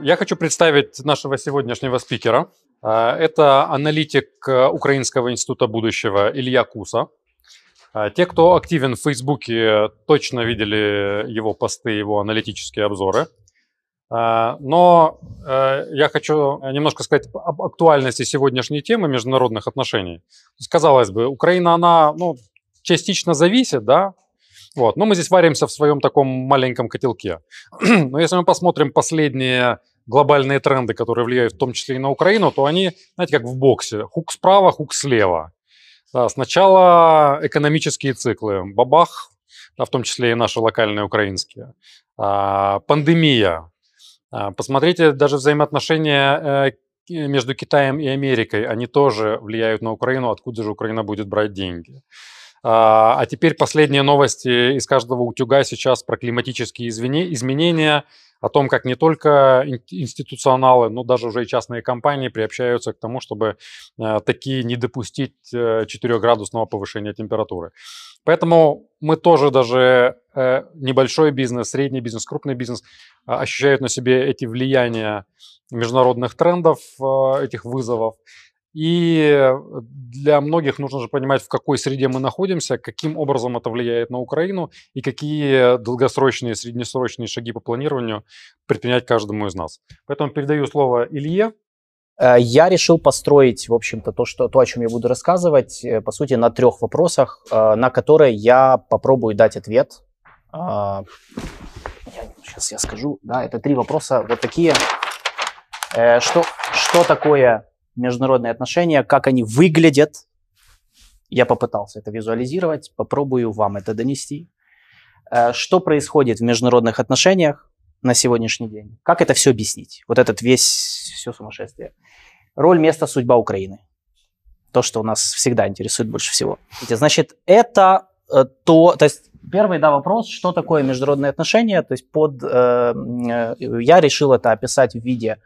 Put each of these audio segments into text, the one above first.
Я хочу представить нашего сегодняшнего спикера. А, это аналитик э, Украинского института будущего Илья Куса. А, те, кто активен в Фейсбуке, точно видели его посты, его аналитические обзоры. Но э, я хочу немножко сказать об актуальности сегодняшней темы международных отношений. Казалось бы, Украина, она ну, частично зависит, да, вот. Но мы здесь варимся в своем таком маленьком котелке. Но если мы посмотрим последние глобальные тренды, которые влияют в том числе и на Украину, то они, знаете, как в боксе. Хук справа, хук слева. Да, сначала экономические циклы. Бабах, да, в том числе и наши локальные украинские. А, пандемия. А, посмотрите даже взаимоотношения э, между Китаем и Америкой. Они тоже влияют на Украину. Откуда же Украина будет брать деньги? А, а теперь последние новости из каждого утюга сейчас про климатические изменения, о том, как не только институционалы, но даже уже и частные компании приобщаются к тому, чтобы э, такие не допустить 4-градусного э, повышения температуры. Поэтому мы тоже даже э, небольшой бизнес, средний бизнес, крупный бизнес ощущают на себе эти влияния международных трендов, этих вызовов. И для многих нужно же понимать, в какой среде мы находимся, каким образом это влияет на Украину и какие долгосрочные, среднесрочные шаги по планированию предпринять каждому из нас. Поэтому передаю слово Илье. Э, я решил построить, в общем-то, то, что, то, о чем я буду рассказывать, э, по сути, на трех вопросах, э, на которые я попробую дать ответ. Сейчас я скажу. Да, это три вопроса вот такие. Что, что такое международные отношения, как они выглядят. Я попытался это визуализировать, попробую вам это донести. Э, что происходит в международных отношениях на сегодняшний день? Как это все объяснить? Вот этот весь, все сумасшествие. Роль, место, судьба Украины. То, что у нас всегда интересует больше всего. Значит, это э, то, то есть первый, да, вопрос, что такое международные отношения, то есть под, э, э я решил это описать в виде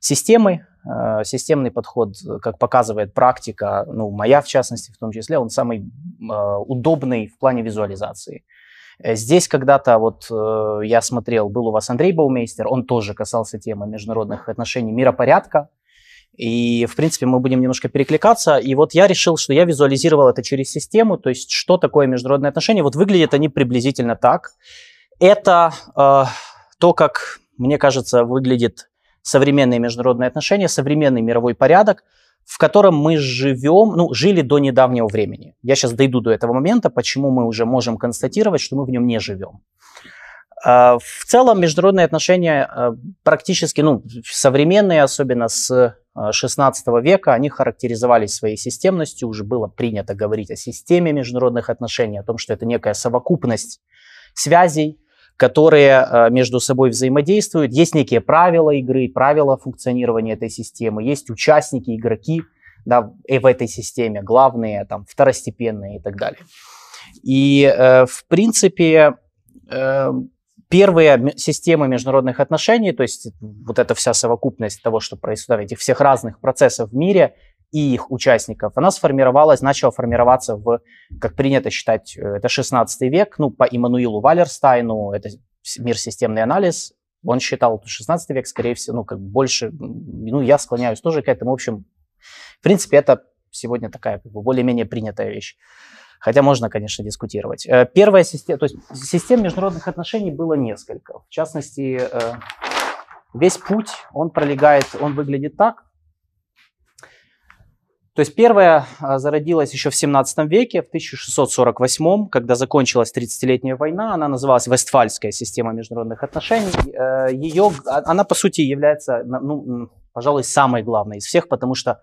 системы, Э, системный подход, как показывает практика, ну, моя в частности в том числе, он самый э, удобный в плане визуализации. Э, здесь когда-то вот я смотрел, был у вас Андрей Баумейстер, он тоже касался темы международных отношений, миропорядка, и, в принципе, мы будем немножко перекликаться. И вот я решил, что я визуализировал это через систему, то есть что такое международные отношения. Вот выглядят они приблизительно так. Это э, то, как, мне кажется, выглядит современные международные отношения, современный мировой порядок, в котором мы живем, ну, жили до недавнего времени. Я сейчас дойду до этого момента, почему мы уже можем констатировать, что мы в нем не живем. А, в целом международные отношения а, практически, ну, современные, особенно с 16 а, века, они характеризовались своей системностью, уже было принято говорить о системе международных отношений, о том, что это некая совокупность связей, которые э, между собой взаимодействуют. Есть некие правила игры, правила функционирования этой системы, есть участники, игроки да, в этой системе, главные, там, второстепенные и так далее. И, э, в принципе, э, первые системы международных отношений, то есть вот эта вся совокупность того, что происходит, этих всех разных процессов в мире, и их участников, она сформировалась, начала формироваться в, как принято считать, э, это 16 век, ну, по Иммануилу Валерстайну, это мир системный анализ, он считал 16 век, скорее всего, ну, как больше, ну, я склоняюсь тоже к этому, в общем, в принципе, это сегодня такая как бы, более-менее принятая вещь. Хотя можно, конечно, дискутировать. Э, первая система, то есть систем международных отношений было несколько. В частности, э, весь путь, он пролегает, он выглядит так. То есть первая а, зародилась еще в 17 веке, в 1648, когда закончилась 30-летняя война. Она называлась Вестфальская система международных отношений. Э, Ее, а, она, по сути, является, ну, пожалуй, самой главной из всех, потому что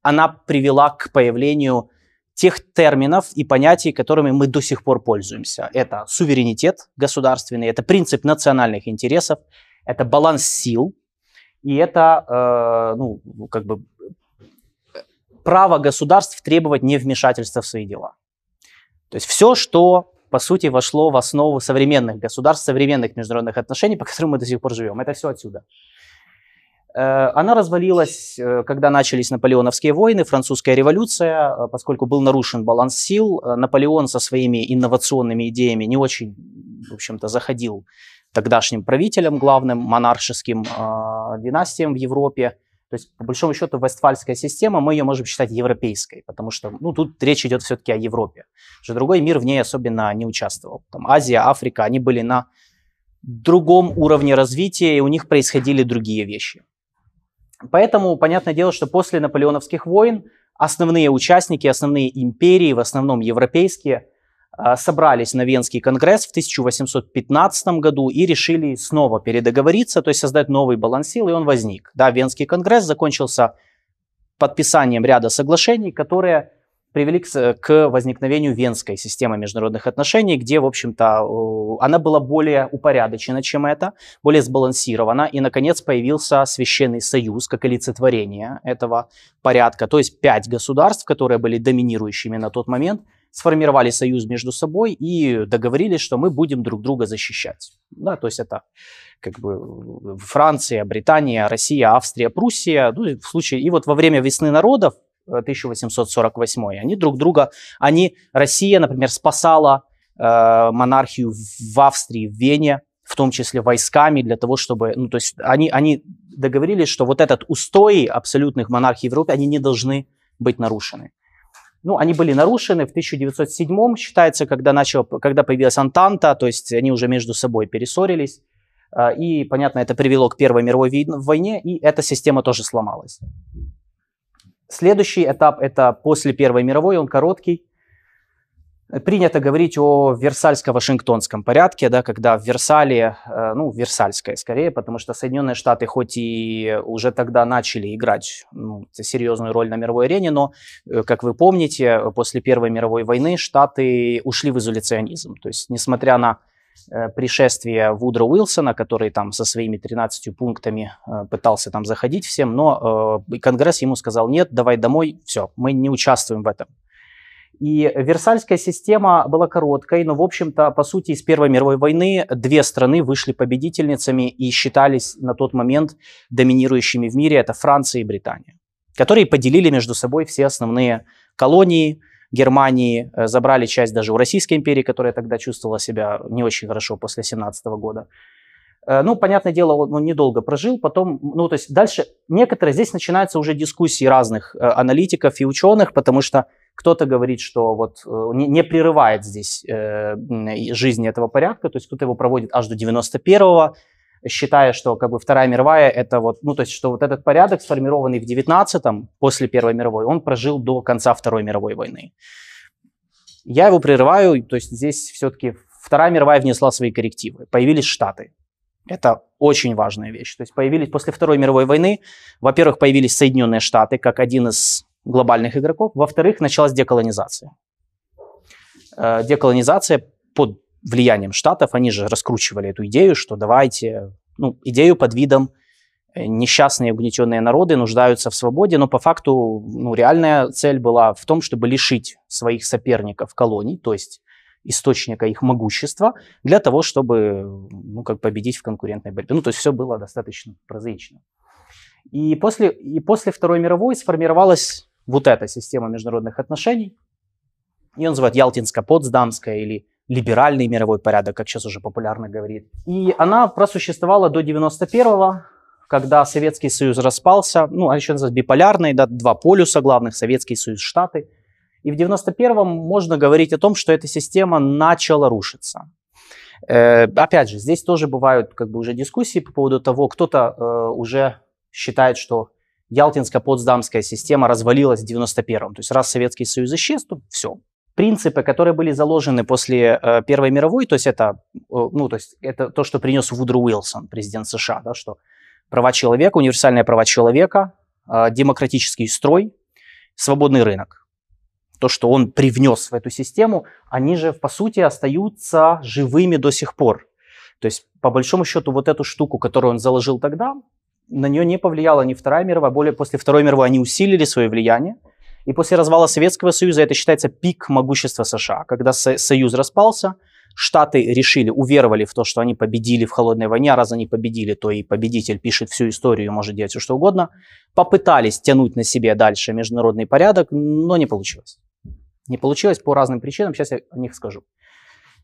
она привела к появлению тех терминов и понятий, которыми мы до сих пор пользуемся. Это суверенитет государственный, это принцип национальных интересов, это баланс сил, и это, э, ну, как бы право государств требовать невмешательства в свои дела. То есть все, что, по сути, вошло в основу современных государств, современных международных отношений, по которым мы до сих пор живем. Это все отсюда. Э, она развалилась, э, когда начались наполеоновские войны, французская революция, э, поскольку был нарушен баланс сил. Наполеон со своими инновационными идеями не очень, в общем-то, заходил тогдашним правителям главным, монаршеским, э, династиям в Европе. То есть, по большому счету, вестфальская система, мы ее можем считать европейской, потому что ну, тут речь идет все-таки о Европе. Что другой мир в ней особенно не участвовал. Там Азия, Африка, они были на другом уровне развития, и у них происходили другие вещи. Поэтому, понятное дело, что после наполеоновских войн основные участники, основные империи, в основном европейские, собрались на Венский конгресс в 1815 году и решили снова передоговориться, то есть создать новый баланс сил, и он возник. Да, Венский конгресс закончился подписанием ряда соглашений, которые привели к, к возникновению Венской системы международных отношений, где, в общем-то, она была более упорядочена, чем это, более сбалансирована, и, наконец, появился Священный Союз как олицетворение этого порядка, то есть пять государств, которые были доминирующими на тот момент – сформировали союз между собой и договорились, что мы будем друг друга защищать. Да, то есть это как бы Франция, Британия, Россия, Австрия, Пруссия. Ну, в случае, и вот во время весны народов 1848 э, они друг друга, они, Россия, например, спасала э, монархию в Австрии, в Вене, в том числе войсками для того, чтобы, ну, то есть они, они договорились, что вот этот устой абсолютных монархий в Европе, они не должны быть нарушены. Ну, они были нарушены в 1907 считается, когда, начал, когда появилась Антанта, то есть они уже между собой перессорились. А, и, понятно, это привело к Первой мировой войне, и эта система тоже сломалась. Следующий этап – это после Первой мировой, он короткий. Принято говорить о Версальско-Вашингтонском порядке, да, когда в Версале, э, ну, Версальское скорее, потому что Соединенные Штаты хоть и уже тогда начали играть ну, серьезную роль на мировой арене, но, э, как вы помните, после Первой мировой войны Штаты ушли в изоляционизм. То есть, несмотря на э, пришествие Вудро Уилсона, который там со своими 13 пунктами пытался там заходить всем, но Конгресс ему сказал, нет, давай домой, все, мы не участвуем в этом. И Версальская система была короткой, но, в общем-то, по сути, из Первой мировой войны две страны вышли победительницами и считались на тот момент доминирующими в мире. Это Франция и Британия, которые поделили между собой все основные колонии Германии, э, забрали часть даже у Российской империи, которая тогда чувствовала себя не очень хорошо после 17 года. Э, ну, понятное дело, он недолго прожил, потом, ну, то есть дальше некоторые, здесь начинаются уже дискуссии разных э, аналитиков и ученых, потому что кто-то говорит, что вот не, не прерывает здесь э, жизни этого порядка, то есть кто-то его проводит аж до 91-го, считая, что как бы Вторая мировая это вот, ну то есть что вот этот порядок, сформированный в 19-м, после Первой мировой, он прожил до конца Второй мировой войны. Я его прерываю, то есть здесь все-таки Вторая мировая внесла свои коррективы. Появились Штаты. Это очень важная вещь. То есть появились после Второй мировой войны, во-первых, появились Соединенные Штаты как один из глобальных игроков. Во-вторых, началась деколонизация. Э, деколонизация под влиянием Штатов, они же раскручивали эту идею, что давайте, ну, идею под видом э, несчастные угнетенные народы нуждаются в свободе, но по факту ну, реальная цель была в том, чтобы лишить своих соперников колоний, то есть источника их могущества, для того, чтобы ну, как победить в конкурентной борьбе. Ну, то есть все было достаточно прозаично. И после, и после Второй мировой сформировалась вот эта система международных отношений. Ее называют Ялтинско-Потсдамская или либеральный мировой порядок, как сейчас уже популярно говорит. И она просуществовала до 91-го, когда Советский Союз распался, ну, а еще называют биполярный, да, два полюса главных, Советский Союз, Штаты. И в 91-м можно говорить о том, что эта система начала рушиться. Э, опять же, здесь тоже бывают как бы уже дискуссии по поводу того, кто-то э, уже считает, что Ялтинско-Потсдамская система развалилась в 91-м. То есть раз Советский Союз исчез, то все. Принципы, которые были заложены после э, Первой мировой, то есть это, э, ну, то есть это то, что принес Вудро Уилсон, президент США, да, что права человека, универсальные права человека, э, демократический строй, свободный рынок. То, что он привнес в эту систему, они же, по сути, остаются живыми до сих пор. То есть, по большому счету, вот эту штуку, которую он заложил тогда, на нее не повлияла ни Вторая мировая, более после Второй мировой они усилили свое влияние. И после развала Советского Союза это считается пик могущества США. Когда Союз распался, Штаты решили, уверовали в то, что они победили в холодной войне, а раз они победили, то и победитель пишет всю историю, может делать все что угодно. Попытались тянуть на себе дальше международный порядок, но не получилось. Не получилось по разным причинам, сейчас я о них скажу.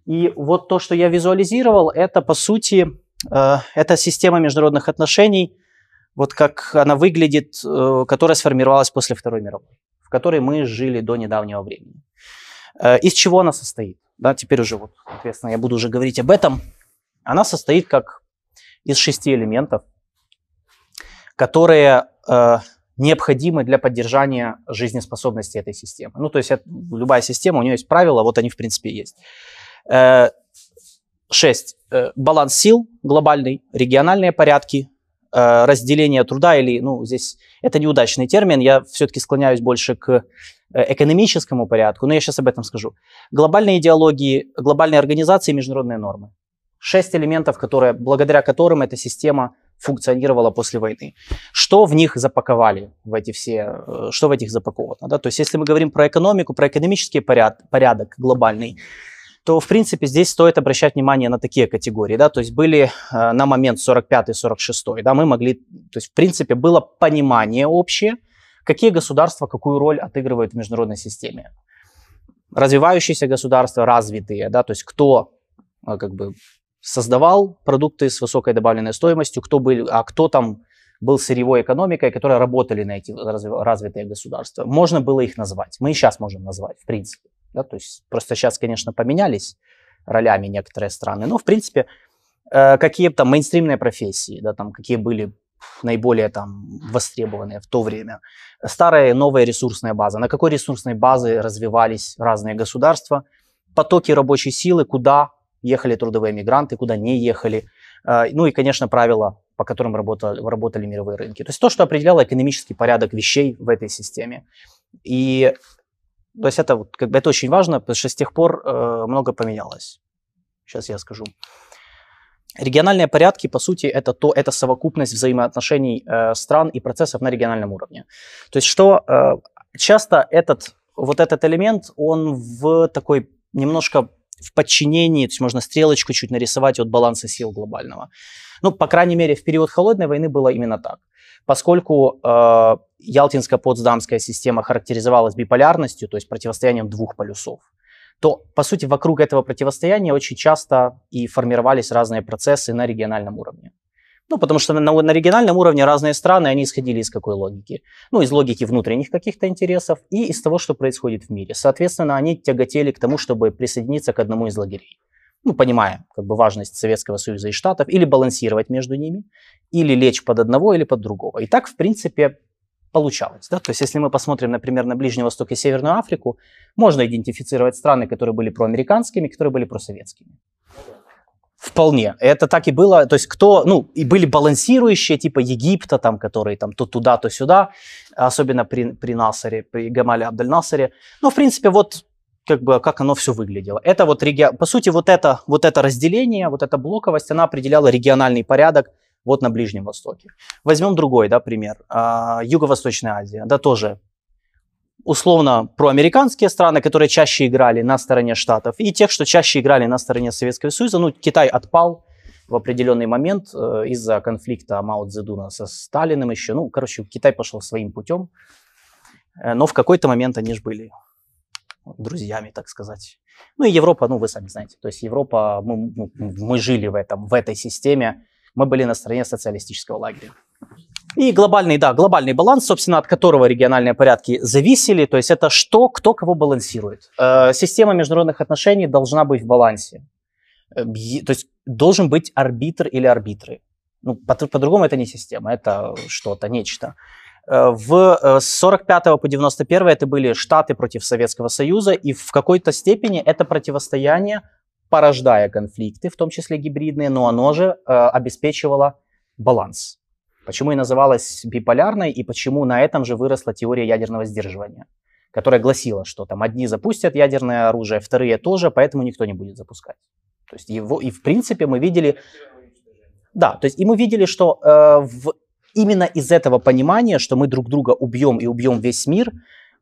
И вот то, что я визуализировал, это по сути, э, это система международных отношений – вот как она выглядит, э, которая сформировалась после Второй мировой, которой мы жили до недавнего времени. Э, из чего она состоит? Да, теперь уже вот, соответственно, я буду уже говорить об этом. Она состоит как из шести элементов, которые э, необходимы для поддержания жизнеспособности этой системы. Ну, то есть это, любая система, у нее есть правила, вот они в принципе есть. Э, шесть. Баланс сил глобальный, региональные порядки, э, разделение труда или, ну, здесь это неудачный термин, я все-таки склоняюсь больше к э, экономическому порядку, но я сейчас об этом скажу. Глобальные идеологии, глобальные организации, международные нормы. Шесть элементов, которые, благодаря которым эта система функционировала после войны. Что в них запаковали, в эти все, э, что в этих запаковано? Да? То есть если мы говорим про экономику, про экономический поряд, порядок глобальный, то, в принципе, здесь стоит обращать внимание на такие категории, да, то есть были э, на момент 45-46, да, мы могли, то есть, в принципе, было понимание общее, какие государства какую роль отыгрывают в международной системе. Развивающиеся государства, развитые, да, то есть кто э, как бы создавал продукты с высокой добавленной стоимостью, кто был, а кто там был сырьевой экономикой, которые работали на эти развитые государства. Можно было их назвать. Мы и сейчас можем назвать, в принципе. Да? То есть просто сейчас, конечно, поменялись ролями некоторые страны, но, в принципе, э, какие там мейнстримные профессии, да, там, какие были наиболее там востребованные в то время. Старая новая ресурсная база. На какой ресурсной базе развивались разные государства? Потоки рабочей силы, куда ехали трудовые мигранты, куда не ехали. А, ну и, конечно, правила, по которым работали, работали мировые рынки. То есть то, что определяло экономический порядок вещей в этой системе. И то есть это, как бы, это очень важно, потому что с тех пор э, много поменялось. Сейчас я скажу. Региональные порядки, по сути, это, то, это совокупность взаимоотношений э, стран и процессов на региональном уровне. То есть что э, часто этот, вот этот элемент, он в такой немножко в подчинении, то есть можно стрелочку чуть нарисовать от баланса сил глобального. Ну, по крайней мере, в период холодной войны было именно так. Поскольку э, Ялтинско-Потсдамская система характеризовалась биполярностью, то есть противостоянием двух полюсов, то, по сути, вокруг этого противостояния очень часто и формировались разные процессы на региональном уровне. Ну, потому что на, на региональном уровне разные страны, они исходили из какой логики? Ну, из логики внутренних каких-то интересов и из того, что происходит в мире. Соответственно, они тяготели к тому, чтобы присоединиться к одному из лагерей. Ну, понимая как бы важность Советского Союза и Штатов, или балансировать между ними, или лечь под одного или под другого. И так, в принципе, получалось. Да? То есть, если мы посмотрим, например, на Ближний Восток и Северную Африку, можно идентифицировать страны, которые были проамериканскими, которые были просоветскими. Вполне. Это так и было. То есть кто, ну, и были балансирующие, типа Египта, там, которые там то туда, то сюда, особенно при, при Насаре, при Гамале Абдель-Насаре. Ну, в принципе, вот как бы как оно все выглядело. Это вот регион, по сути, вот это, вот это разделение, вот эта блоковость, она определяла региональный порядок вот на Ближнем Востоке. Возьмем другой, да, пример. А, Юго-Восточная Азия, да, тоже условно проамериканские страны, которые чаще играли на стороне Штатов, и тех, что чаще играли на стороне Советского Союза. Ну, Китай отпал в определенный момент э, из-за конфликта Мао Цзэдуна со Сталиным еще. Ну, короче, Китай пошел своим путем, э, но в какой-то момент они же были друзьями, так сказать. Ну и Европа, ну вы сами знаете, то есть Европа, мы, мы жили в, этом, в этой системе, мы были на стороне социалистического лагеря. И глобальный, да, глобальный баланс, собственно, от которого региональные порядки зависели, то есть это что, кто кого балансирует. Э, система международных отношений должна быть в балансе. Э, то есть должен быть арбитр или арбитры. Ну, по- по-другому это не система, это что-то, нечто. Э, в, с 45 по 91 это были Штаты против Советского Союза, и в какой-то степени это противостояние, порождая конфликты, в том числе гибридные, но оно же обеспечивало баланс. Почему и называлась биполярной, и почему на этом же выросла теория ядерного сдерживания, которая гласила, что там одни запустят ядерное оружие, вторые тоже, поэтому никто не будет запускать. То есть его, и в принципе мы видели... Да, то есть и мы видели, что э, в, именно из этого понимания, что мы друг друга убьем и убьем весь мир,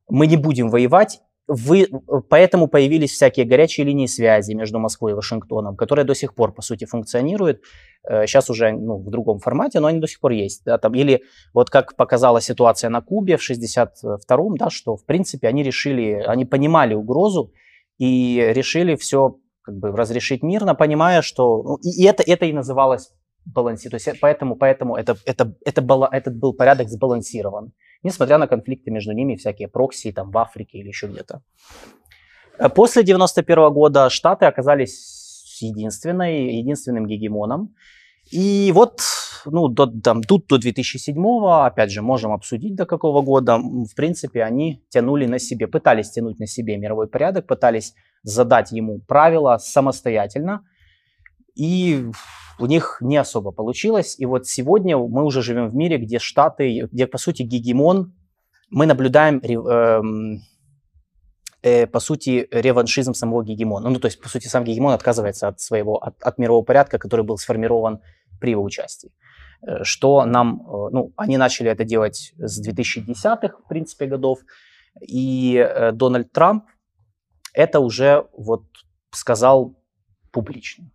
мы не будем воевать, вы, поэтому появились всякие горячие линии связи между Москвой и Вашингтоном, которые до сих пор, по сути, функционируют. Сейчас э, уже ну, в другом формате, но они до сих пор есть. Да, там, или вот как показала ситуация на Кубе в 62-м, да, что, в принципе, они решили, они понимали угрозу и решили все как бы разрешить мирно, понимая, что... Ну, и, это, это и называлось балансирован. То есть поэтому, поэтому это, это, это было, этот был порядок сбалансирован, несмотря на конфликты между ними, всякие прокси там в Африке или еще где-то. Э, после 91 года Штаты оказались единственной, единственным гегемоном. И вот ну, до, там, тут до 2007, опять же, можем обсудить до какого года, в принципе, они тянули на себе, пытались тянуть на себе мировой порядок, пытались задать ему правила самостоятельно, и у них не особо получилось. И вот сегодня мы уже живем в мире, где Штаты, где, по сути, гегемон, мы наблюдаем, э, э, по сути, реваншизм самого гегемона. Ну, то есть, по сути, сам гегемон отказывается от своего, от, от мирового порядка, который был сформирован при его участии. Э, что нам, э, ну, они начали это делать с 2010-х, в принципе, годов, и э, Дональд Трамп это уже вот сказал публично.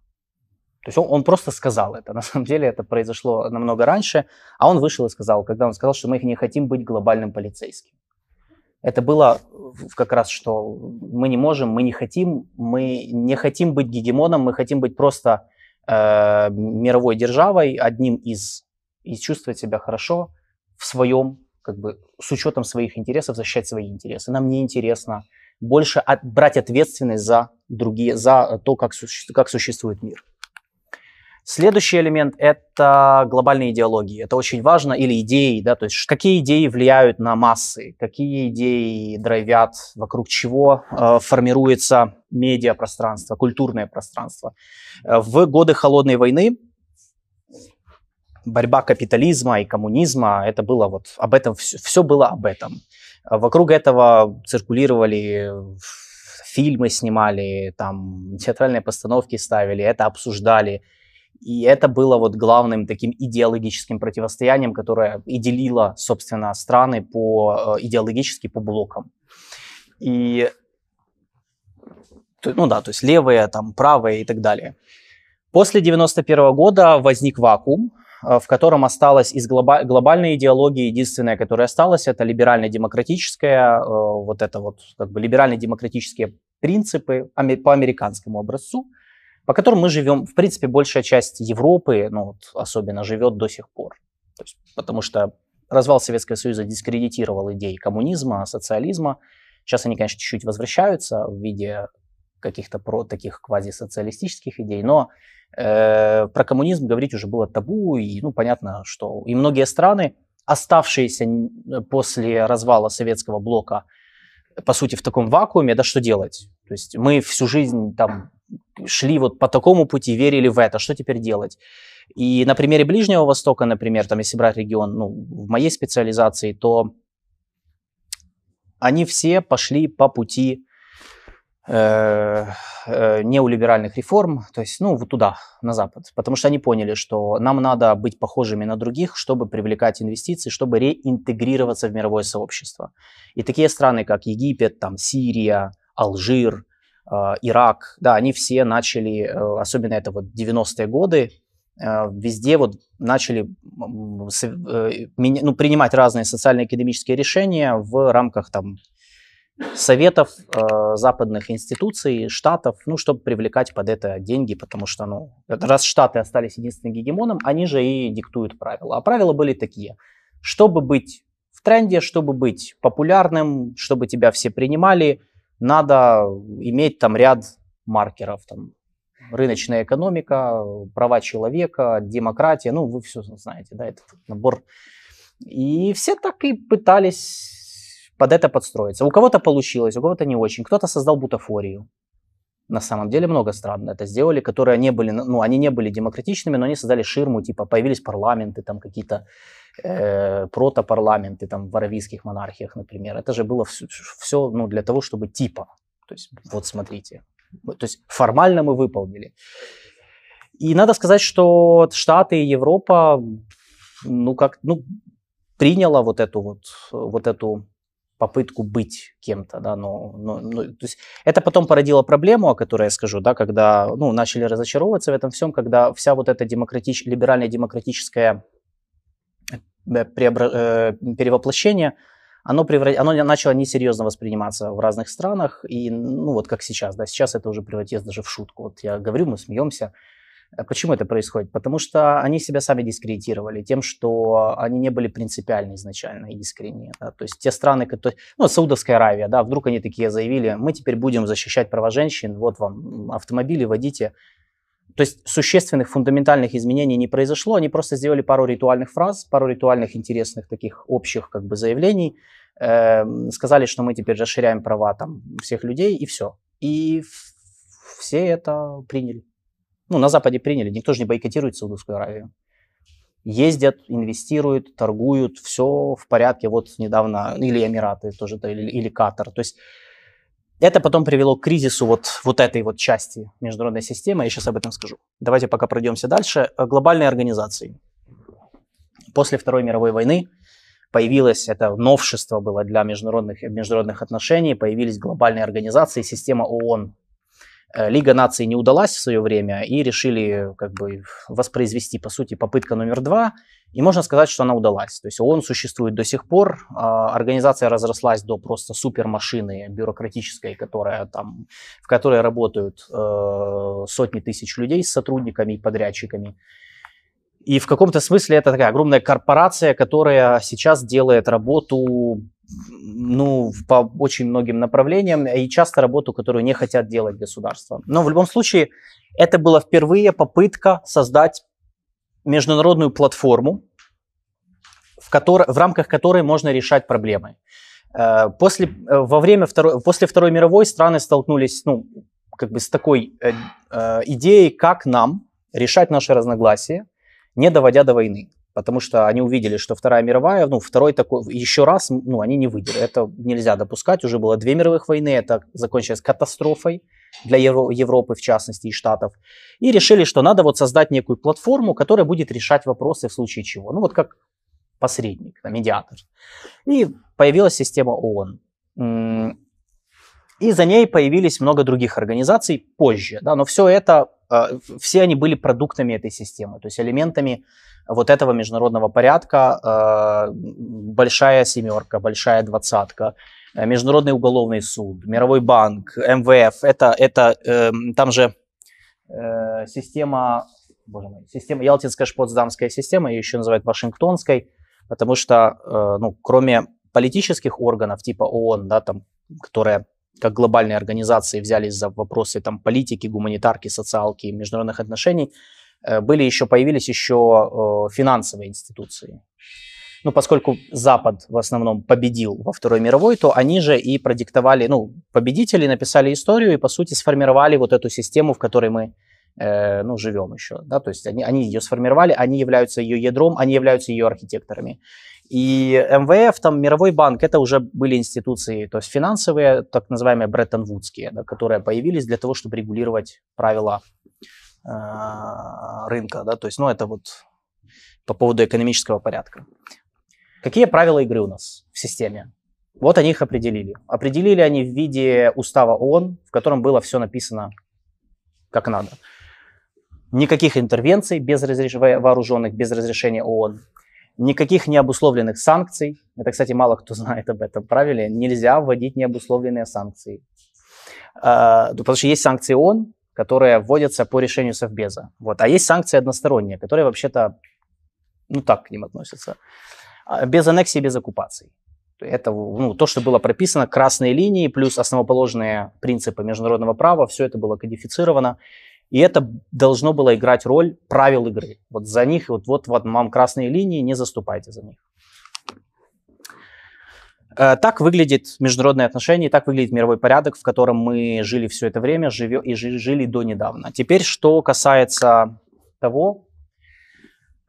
То есть он, он просто сказал это. На самом деле это произошло намного раньше, а он вышел и сказал, когда он сказал, что мы не хотим быть глобальным полицейским. Это было как раз, что мы не можем, мы не хотим, мы не хотим быть гегемоном, мы хотим быть просто э, мировой державой, одним из, и чувствовать себя хорошо в своем, как бы, с учетом своих интересов, защищать свои интересы. Нам не интересно больше от, брать ответственность за другие, за то, как, суще, как существует мир. Следующий элемент – это глобальные идеологии. Это очень важно, или идеи, да, то есть какие идеи влияют на массы, какие идеи драйвят, вокруг чего э, формируется медиапространство, культурное пространство. Э, в годы Холодной войны борьба капитализма и коммунизма, это было вот об этом, все, все было об этом. Вокруг этого циркулировали фильмы снимали, там театральные постановки ставили, это обсуждали. И это было вот главным таким идеологическим противостоянием, которое и делило, собственно, страны по, э, идеологически по блокам. И, ну да, то есть левые, там, правые и так далее. После 91 года возник вакуум, э, в котором осталась из глоба- глобальной идеологии единственная, которая осталась, это либерально-демократическая, э, вот это вот как бы либерально-демократические принципы по американскому образцу – по которым мы живем, в принципе, большая часть Европы, ну, вот, особенно живет до сих пор. То есть, потому что развал Советского Союза дискредитировал идеи коммунизма, социализма. Сейчас они, конечно, чуть-чуть возвращаются в виде каких-то про таких квазисоциалистических идей, но э, про коммунизм говорить уже было табу, и ну, понятно, что и многие страны, оставшиеся после развала советского блока, по сути, в таком вакууме, да что делать? То есть мы всю жизнь там шли вот по такому пути, верили в это, что теперь делать? И на примере Ближнего Востока, например, там, если брать регион, ну, в моей специализации, то они все пошли по пути э, э, неолиберальных реформ, то есть, ну, вот туда, на Запад, потому что они поняли, что нам надо быть похожими на других, чтобы привлекать инвестиции, чтобы реинтегрироваться в мировое сообщество. И такие страны, как Египет, там, Сирия, Алжир, Ирак, да, они все начали, э, особенно это вот 90-е годы, э, везде вот начали э, ну, принимать разные социально-экономические решения в рамках там советов западных институций, штатов, ну, чтобы привлекать под это деньги, потому что, ну, раз штаты остались единственным гегемоном, они же и диктуют правила. А правила были такие, чтобы быть в тренде, чтобы быть популярным, чтобы тебя все принимали – надо иметь там ряд маркеров, там, рыночная экономика, права человека, демократия, ну, вы все знаете, да, этот набор. И все так и пытались под это подстроиться. У кого-то получилось, у кого-то не очень. Кто-то создал бутафорию. На самом деле много стран это сделали, которые не были, ну, они не были демократичными, но они создали ширму, типа появились парламенты, там какие-то э, протопарламенты там, в аравийских монархиях, например. Это же было все, ну, для того, чтобы типа. То есть, вот смотрите. То есть формально мы выполнили. И надо сказать, что Штаты и Европа, ну, как, ну, приняла вот эту вот, вот эту попытку быть кем-то, да, но, но, но то есть это потом породило проблему, о которой я скажу, да, когда, ну, начали разочаровываться в этом всем, когда вся вот эта демократич, либеральная демократическая Э, преобра... Э, перевоплощение, оно, превра... оно начало несерьезно восприниматься в разных странах, и, ну, вот как сейчас, да, сейчас это уже превратилось даже в шутку. Вот я говорю, мы смеемся, почему это происходит? Потому что они себя сами дискредитировали тем, что они не были принципиальны изначально и искренние. Да? То есть те страны, которые... Ну, Саудовская Аравия, да, вдруг они такие заявили, мы теперь будем защищать права женщин, вот вам автомобили, водите. То есть существенных фундаментальных изменений не произошло, они просто сделали пару ритуальных фраз, пару ритуальных интересных таких общих как бы заявлений, э, сказали, что мы теперь расширяем права там всех людей и все. И все это приняли ну, на Западе приняли, никто же не бойкотирует Саудовскую Аравию. Ездят, инвестируют, торгуют, все в порядке. Вот недавно, или Эмираты тоже, или, или Катар. То есть это потом привело к кризису вот, вот этой вот части международной системы. Я сейчас об этом скажу. Давайте пока пройдемся дальше. Глобальные организации. После Второй мировой войны появилось, это новшество было для международных, международных отношений, появились глобальные организации, система ООН Э, Лига наций не удалась в свое время и решили как бы воспроизвести, по сути, попытка номер два. И можно сказать, что она удалась. То есть ООН существует до сих пор. А, организация разрослась до просто супермашины бюрократической, которая там, в которой работают э, сотни тысяч людей с сотрудниками и подрядчиками. И в каком-то смысле это такая огромная корпорация, которая сейчас делает работу ну, по очень многим направлениям и часто работу, которую не хотят делать государства. Но в любом случае это была впервые попытка создать международную платформу, в, которой, в рамках которой можно решать проблемы. Э, после, э, во время второй, после Второй мировой страны столкнулись ну, как бы с такой э, э, идеей, как нам решать наши разногласия, не доводя до войны потому что они увидели, что Вторая мировая, ну, второй такой, еще раз, ну, они не выдержали. Это нельзя допускать. Уже было две мировых войны, это закончилось катастрофой для Евро- Европы, в частности, и Штатов. И решили, что надо вот создать некую платформу, которая будет решать вопросы в случае чего. Ну, вот как посредник, медиатор. И появилась система ООН. И за ней появились много других организаций позже. Да, но все это, все они были продуктами этой системы, то есть элементами вот этого международного порядка э, большая семерка, большая двадцатка, э, Международный уголовный суд, Мировой банк, МВФ, это, это э, там же э, система, боже мой, система, Ялтинская шпотсдамская система, ее еще называют Вашингтонской, потому что, э, ну, кроме политических органов типа ООН, да, там, которые как глобальные организации взялись за вопросы там, политики, гуманитарки, социалки, международных отношений, Э, были еще, появились еще э, финансовые институции. Ну, поскольку Запад в основном победил во Второй мировой, то они же и продиктовали, ну, победители написали историю и, по сути, сформировали вот эту систему, в которой мы, э, ну, живем еще, да, то есть они, они ее сформировали, они являются ее ядром, они являются ее архитекторами. И МВФ, там, Мировой банк, это уже были институции, то есть финансовые, так называемые Бреттон-Вудские, да, которые появились для того, чтобы регулировать правила а, рынка, да, то есть, ну, это вот по поводу экономического порядка. Какие правила игры у нас в системе? Вот они их определили. Определили они в виде устава ООН, в котором было все написано как надо. Никаких интервенций без разреш... вооруженных, без разрешения ООН. Никаких необусловленных санкций. Это, кстати, мало кто знает об этом правиле. Нельзя вводить необусловленные санкции. А, потому что есть санкции ООН, которые вводятся по решению Совбеза. Вот. А есть санкции односторонние, которые вообще-то, ну так к ним относятся. А, без аннексии, без оккупации. Это ну, то, что было прописано, красные линии плюс основоположные принципы международного права, все это было кодифицировано. И это должно было играть роль правил игры. Вот за них, вот, вот, вот вам красные линии, не заступайте за них. Э, так выглядит международные отношения, так выглядит мировой порядок, в котором мы жили все это время живем, и жили до недавно. Теперь, что касается того,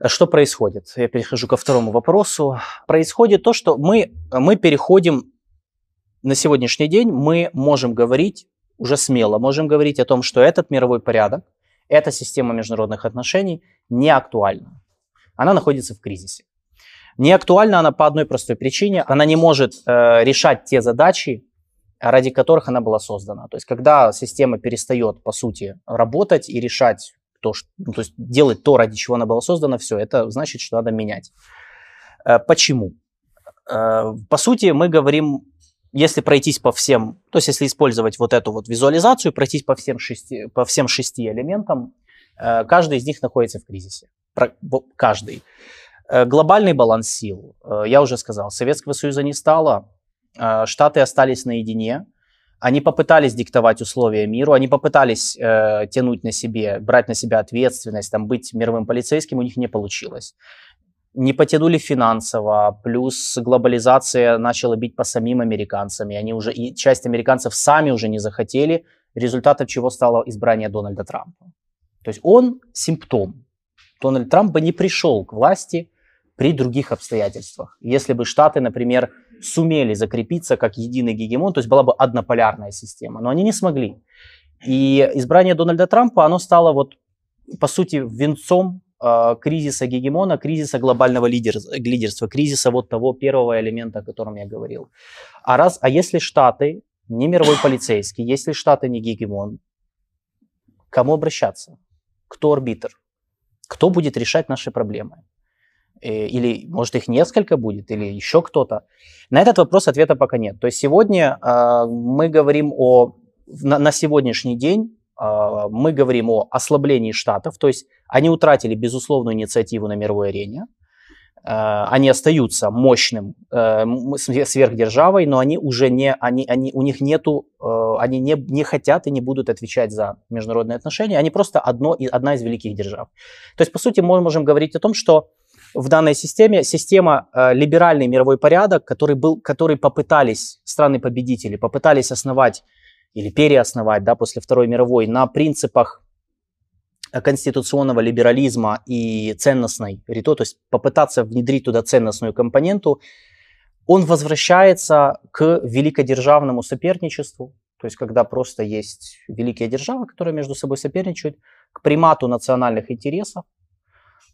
что происходит. Я перехожу ко второму вопросу. Происходит то, что мы, мы переходим на сегодняшний день, мы можем говорить, уже смело можем говорить о том, что этот мировой порядок, эта система международных отношений не актуальна. Она находится в кризисе. Не актуальна она по одной простой причине. Она не может э, решать те задачи, ради которых она была создана. То есть, когда система перестает, по сути, работать и решать то, что, ну, то есть делать то, ради чего она была создана, все, это значит, что надо менять. Э, почему? Э, по сути, мы говорим, если пройтись по всем, то есть если использовать вот эту вот визуализацию, пройтись по всем шести, по всем шести элементам, Э, каждый из них находится в кризисе. Каждый. Э, глобальный баланс сил, э, я уже сказал, Советского Союза не стало, Штаты остались наедине, они попытались диктовать условия миру, они попытались э, тянуть на себе, брать на себя ответственность, там, быть мировым полицейским, у них не получилось. Не потянули финансово, плюс глобализация начала бить по самим американцам, и они уже, и часть американцев сами уже не захотели, результатом чего стало избрание Дональда Трампа. То есть он симптом. Дональд Трамп бы не пришел к власти при других обстоятельствах. Если бы Штаты, например, сумели закрепиться как единый гегемон, то есть была бы однополярная система, но они не смогли. И избрание Дональда Трампа, оно стало вот, по сути, венцом кризиса гегемона, кризиса глобального лидерства, кризиса вот того первого элемента, о котором я говорил. А, раз, а если Штаты не мировой полицейский, если Штаты не гегемон, кому обращаться? Кто арбитр? Кто будет решать наши проблемы? Э, или, может, их несколько будет, или еще кто-то. На этот вопрос ответа пока нет. То есть сегодня э, мы говорим о, на, на сегодняшний день мы говорим о ослаблении штатов, то есть они утратили безусловную инициативу на мировой арене, э, они остаются мощным э, сверхдержавой, но они уже не, они, они, у них нету, э, они не, не хотят и не будут отвечать за международные отношения, они просто одно, одна из великих держав. То есть, по сути, мы можем говорить о том, что в данной системе система э, либеральный мировой порядок, который был, который попытались страны-победители попытались основать или переосновать, да, после Второй мировой на принципах конституционного либерализма и ценностной рито, то есть попытаться внедрить туда ценностную компоненту, он возвращается к великодержавному соперничеству, то есть когда просто есть великие державы, которые между собой соперничают, к примату национальных интересов,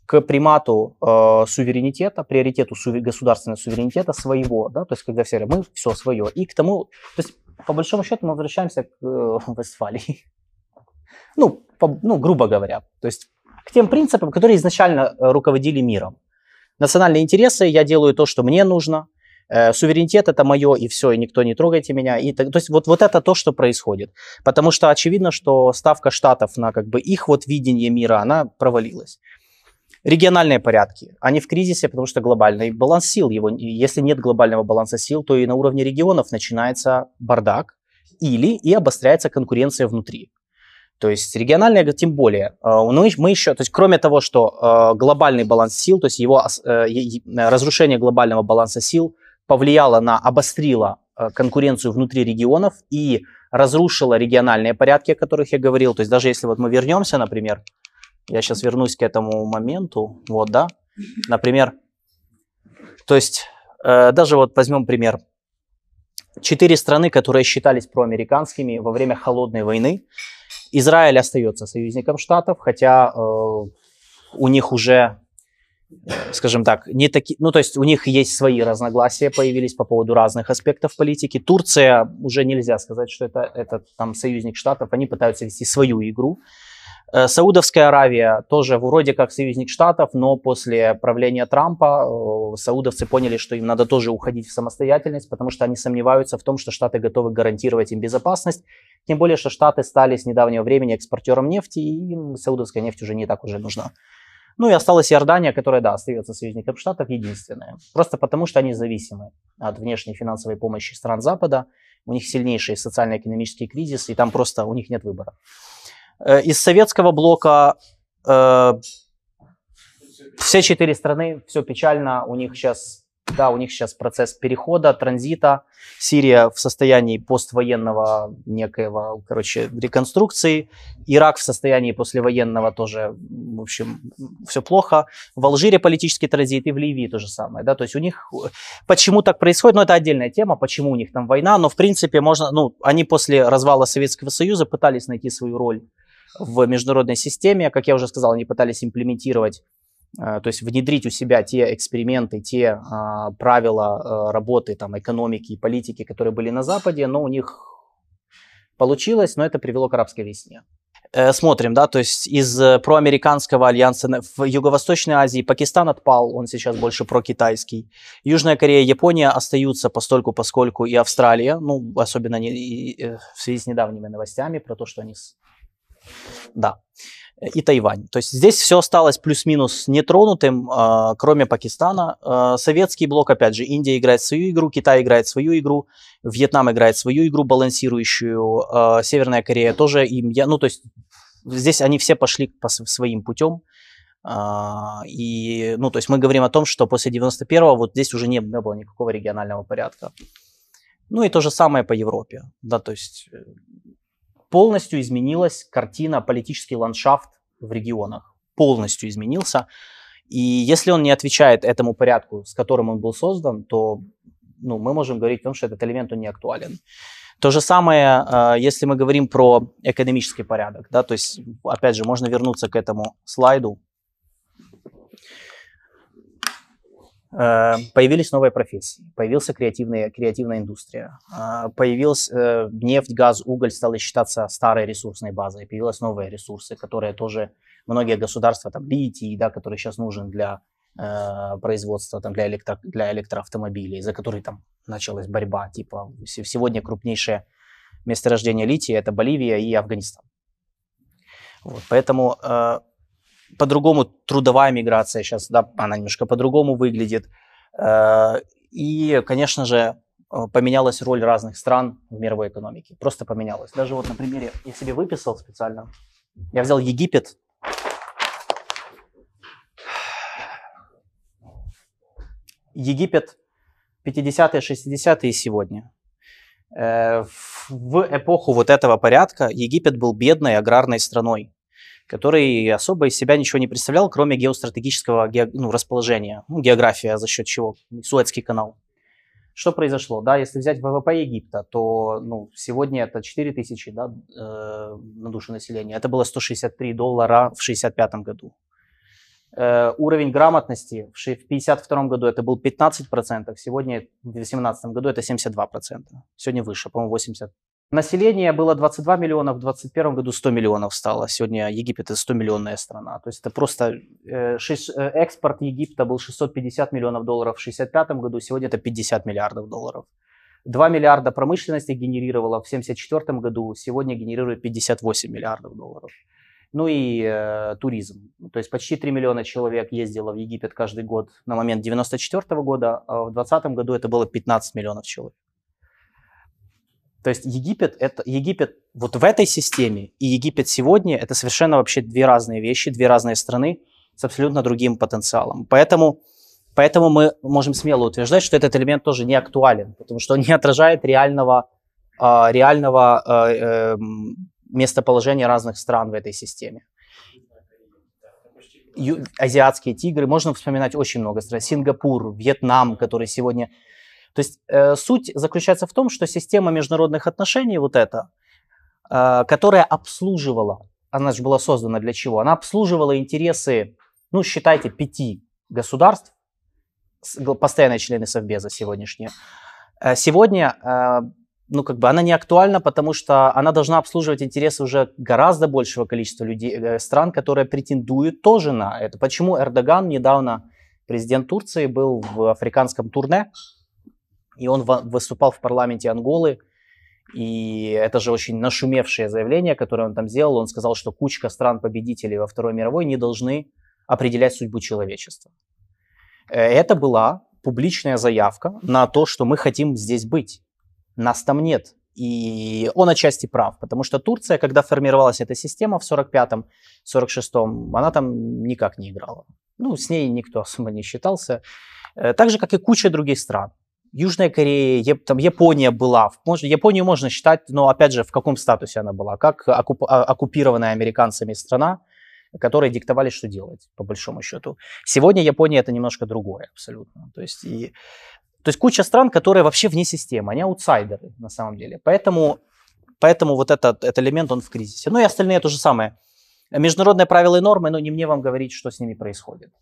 к примату э, суверенитета, приоритету сувер, государственного суверенитета своего, да, то есть когда все говорят, мы все свое, и к тому, то есть по большому счету мы возвращаемся к э, Вестфалии, ну, по, ну, грубо говоря, то есть к тем принципам, которые изначально э, руководили миром. Национальные интересы, я делаю то, что мне нужно, э, суверенитет это мое, и все, и никто не трогайте меня. И, то есть вот, вот это то, что происходит. Потому что очевидно, что ставка штатов на как бы их вот видение мира, она провалилась. Региональные порядки, они в кризисе, потому что глобальный баланс сил. Его, если нет глобального баланса сил, то и на уровне регионов начинается бардак или и обостряется конкуренция внутри. То есть региональные, тем более. Э, ну, мы еще, то есть кроме того, что э, глобальный баланс сил, то есть его э, разрушение глобального баланса сил повлияло на, обострило конкуренцию внутри регионов и разрушило региональные порядки, о которых я говорил. То есть даже если вот мы вернемся, например, я сейчас вернусь к этому моменту. Вот, да. Например, то есть э, даже вот возьмем пример. Четыре страны, которые считались проамериканскими во время холодной войны. Израиль остается союзником Штатов, хотя э, у них уже, э, скажем так, не такие, ну то есть у них есть свои разногласия появились по поводу разных аспектов политики. Турция уже нельзя сказать, что это, это там союзник Штатов, они пытаются вести свою игру. Э, Саудовская Аравия тоже вроде как союзник Штатов, но после правления Трампа э, саудовцы поняли, что им надо тоже уходить в самостоятельность, потому что они сомневаются в том, что Штаты готовы гарантировать им безопасность. Тем более, что Штаты стали с недавнего времени экспортером нефти, и им саудовская нефть уже не так уже нужна. Ну и осталась Иордания, которая, да, остается союзником Штатов, единственная. Просто потому, что они зависимы от внешней финансовой помощи стран Запада. У них сильнейший социально-экономический кризис, и там просто у них нет выбора. Э, из советского блока э, все четыре страны, все печально, у них сейчас да, у них сейчас процесс перехода, транзита. Сирия в состоянии поствоенного некоего, короче, реконструкции. Ирак в состоянии послевоенного тоже, в общем, все плохо. В Алжире политический транзит и в Ливии то же самое. Да? То есть у них, почему так происходит, ну это отдельная тема, почему у них там война, но в принципе можно, ну, они после развала Советского Союза пытались найти свою роль в международной системе. Как я уже сказал, они пытались имплементировать, э, то есть внедрить у себя те эксперименты, те а, правила э, работы, там, экономики и политики, которые были на Западе, но у них получилось, но это привело к арабской весне. Э, смотрим, да, то есть из проамериканского альянса в Юго-Восточной Азии Пакистан отпал, он сейчас больше прокитайский. Южная Корея, Япония остаются постольку, поскольку и Австралия, ну, особенно не, и, в связи с недавними новостями про то, что они да. и Тайвань. То есть здесь все осталось плюс-минус нетронутым, э, кроме Пакистана. Э, советский блок, опять же, Индия играет свою игру, Китай играет свою игру, Вьетнам играет свою игру балансирующую, э, Северная Корея тоже им, я, ну то есть здесь они все пошли по своим путем. И, ну, то есть мы говорим о том, что после 91-го вот здесь уже не, не было никакого регионального порядка. Ну и то же самое по Европе, да, то есть полностью изменилась картина, политический ландшафт в регионах. Полностью изменился. И если он не отвечает этому порядку, с которым он был создан, то ну, мы можем говорить о том, что этот элемент он не актуален. То же самое, а, если мы говорим про экономический порядок. Да, то есть, опять же, можно вернуться к этому слайду. Э, появились новые профессии, появилась креативная, креативная индустрия, э, появилась э, нефть, газ, уголь стали считаться старой ресурсной базой, появились новые ресурсы, которые тоже многие государства, там литий, да, который сейчас нужен для производства там, для, электро, для электроавтомобилей, за который там началась борьба. Типа сегодня крупнейшее месторождение лития это Боливия и Афганистан. Вот, поэтому по-другому трудовая миграция сейчас, да, она немножко по-другому выглядит. Э, и, конечно же, э, поменялась роль разных стран в мировой экономике. Просто поменялась. Даже вот на примере, я себе выписал специально. Я взял Египет. Египет 50-е, 60-е и сегодня. Э, в эпоху вот этого порядка Египет был бедной аграрной страной который особо из себя ничего не представлял, кроме геостратегического ге, ну, расположения, ну, география за счет чего, Суэцкий канал. Что произошло? Да, если взять ВВП Египта, то ну, сегодня это 4 тысячи да, э, на душу населения. Это было 163 доллара в 1965 году. Э, уровень грамотности в 1952 году это был 15%, сегодня в 2018 году это 72%. Сегодня выше, по-моему, 80%. Население было 22 миллиона, в 2021 году 100 миллионов стало. Сегодня Египет это 100 миллионная страна. То есть это просто э, э, экспорт Египта был 650 миллионов долларов в 1965 году, сегодня это 50 миллиардов долларов. 2 миллиарда промышленности генерировала в 1974 году, сегодня генерирует 58 миллиардов долларов. Ну и э, туризм. То есть почти 3 миллиона человек ездило в Египет каждый год на момент 1994 года, а в 2020 году это было 15 миллионов человек. То есть Египет, это, Египет вот в этой системе и Египет сегодня это совершенно вообще две разные вещи, две разные страны с абсолютно другим потенциалом. Поэтому, поэтому мы можем смело утверждать, что этот элемент тоже не актуален, потому что он не отражает реального, э, реального э, э, местоположения разных стран в этой системе. Азиатские тигры, можно вспоминать очень много стран. Сингапур, Вьетнам, который сегодня то есть э, суть заключается в том, что система международных отношений вот эта, э, которая обслуживала, она же была создана для чего? Она обслуживала интересы, ну считайте, пяти государств, постоянные члены Совбеза сегодняшние. Э, сегодня э, ну, как бы она не актуальна, потому что она должна обслуживать интересы уже гораздо большего количества людей, э, стран, которые претендуют тоже на это. Почему Эрдоган недавно, президент Турции, был в африканском турне, и он выступал в парламенте Анголы, и это же очень нашумевшее заявление, которое он там сделал. Он сказал, что кучка стран-победителей во Второй мировой не должны определять судьбу человечества. Э, это была публичная заявка на то, что мы хотим здесь быть. Нас там нет. И он отчасти прав, потому что Турция, когда формировалась эта система в 45-м, 46-м, она там никак не играла. Ну, с ней никто особо не считался. Э, так же, как и куча других стран. Южная Корея, там Япония была. Может, Японию можно считать, но опять же, в каком статусе она была? Как оккуп, а, оккупированная американцами страна, которые диктовали, что делать, по большому счету. Сегодня Япония это немножко другое абсолютно. То есть, и, то есть куча стран, которые вообще вне системы, они аутсайдеры на самом деле. Поэтому, поэтому вот этот, этот элемент, он в кризисе. Ну и остальные то же самое. Международные правила и нормы, но не мне вам говорить, что с ними происходит.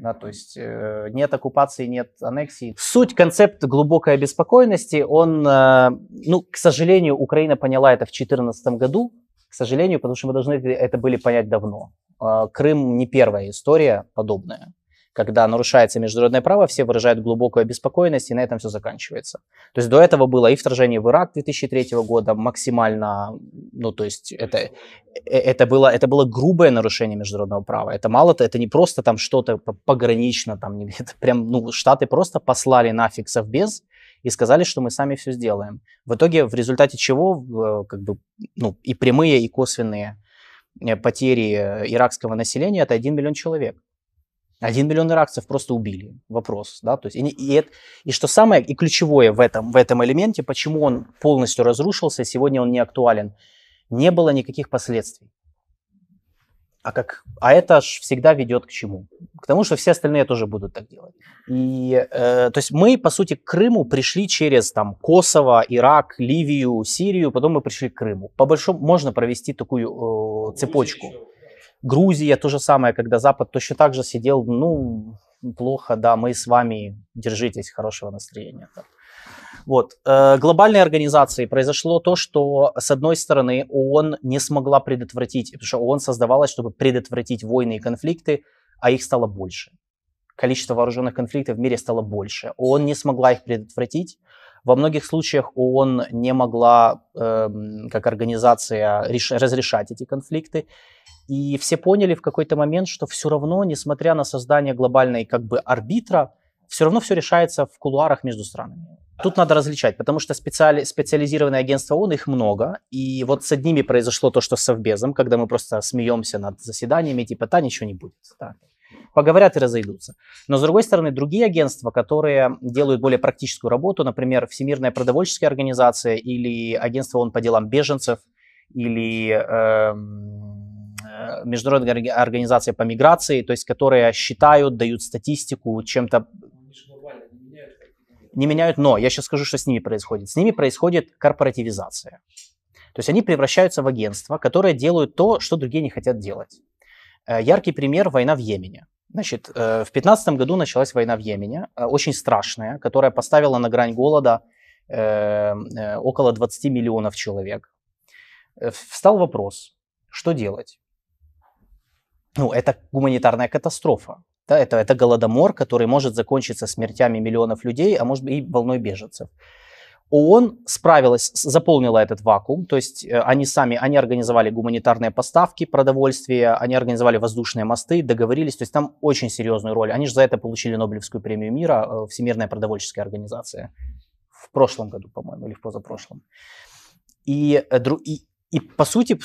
Да, то есть э, нет оккупации, нет аннексии. Суть концепта глубокой обеспокоенности, он, э, ну, к сожалению, Украина поняла это в 2014 году, к сожалению, потому что мы должны это были понять давно. Э, Крым не первая история подобная. Когда нарушается международное право, все выражают глубокую обеспокоенность, и на этом все заканчивается. То есть до этого было и вторжение в Ирак 2003 года максимально, ну то есть это, э, это, было, это было грубое нарушение международного права. Это мало-то, это не просто там что-то погранично, там, это прям, ну, Штаты просто послали нафиг совбез, и сказали, что мы сами все сделаем. В итоге, в результате чего, э, как бы, ну, и прямые, и косвенные э, потери иракского населения – это 1 миллион человек. Один миллион иракцев просто убили. Вопрос, да, то есть, и, и, и что самое, и ключевое в этом, в этом элементе, почему он полностью разрушился, сегодня он не актуален, не было никаких последствий. А, как, а это ж всегда ведет к чему? К тому, что все остальные тоже будут так делать. И, э, то есть мы, по сути, к Крыму пришли через там, Косово, Ирак, Ливию, Сирию, потом мы пришли к Крыму. По большому можно провести такую э, цепочку. Грузия то же самое, когда Запад точно так же сидел, ну, плохо, да, мы с вами, держитесь, хорошего настроения. Да. Вот. Э, глобальной организации произошло то, что, с одной стороны, ООН не смогла предотвратить, потому что ООН создавалась, чтобы предотвратить войны и конфликты, а их стало больше. Количество вооруженных конфликтов в мире стало больше. ООН не смогла их предотвратить. Во многих случаях ООН не могла, э, как организация, реш- разрешать эти конфликты. И все поняли в какой-то момент, что все равно, несмотря на создание глобальной как бы арбитра, все равно все решается в кулуарах между странами. Тут надо различать, потому что специали, специализированные агентства ООН, их много, и вот с одними произошло то, что с Совбезом, когда мы просто смеемся над заседаниями, типа, та ничего не будет. Да. Поговорят и разойдутся. Но, с другой стороны, другие агентства, которые делают более практическую работу, например, Всемирная продовольческая организация или Агентство ООН по делам беженцев, или эм, Э, международная организация по миграции, то есть которые считают, дают статистику, чем-то не меняют, но я сейчас скажу, что с ними происходит. С ними происходит корпоративизация. То есть они превращаются в агентства, которые делают то, что другие не хотят делать. Э, яркий пример – война в Йемене. Значит, э, в 2015 году началась война в Йемене, очень страшная, которая поставила на грань голода около 20 миллионов человек. Встал вопрос, что делать? Ну, это гуманитарная катастрофа. Да, это, это голодомор, который может закончиться смертями миллионов людей, а может быть и волной беженцев. ООН справилась, заполнила этот вакуум, то есть э, они сами, они организовали гуманитарные поставки продовольствия, они организовали воздушные мосты, договорились, то есть там очень серьезную роль. Они же за это получили Нобелевскую премию мира, э, Всемирная продовольческая организация, в прошлом году, по-моему, или в позапрошлом. И, э, и, и, по сути,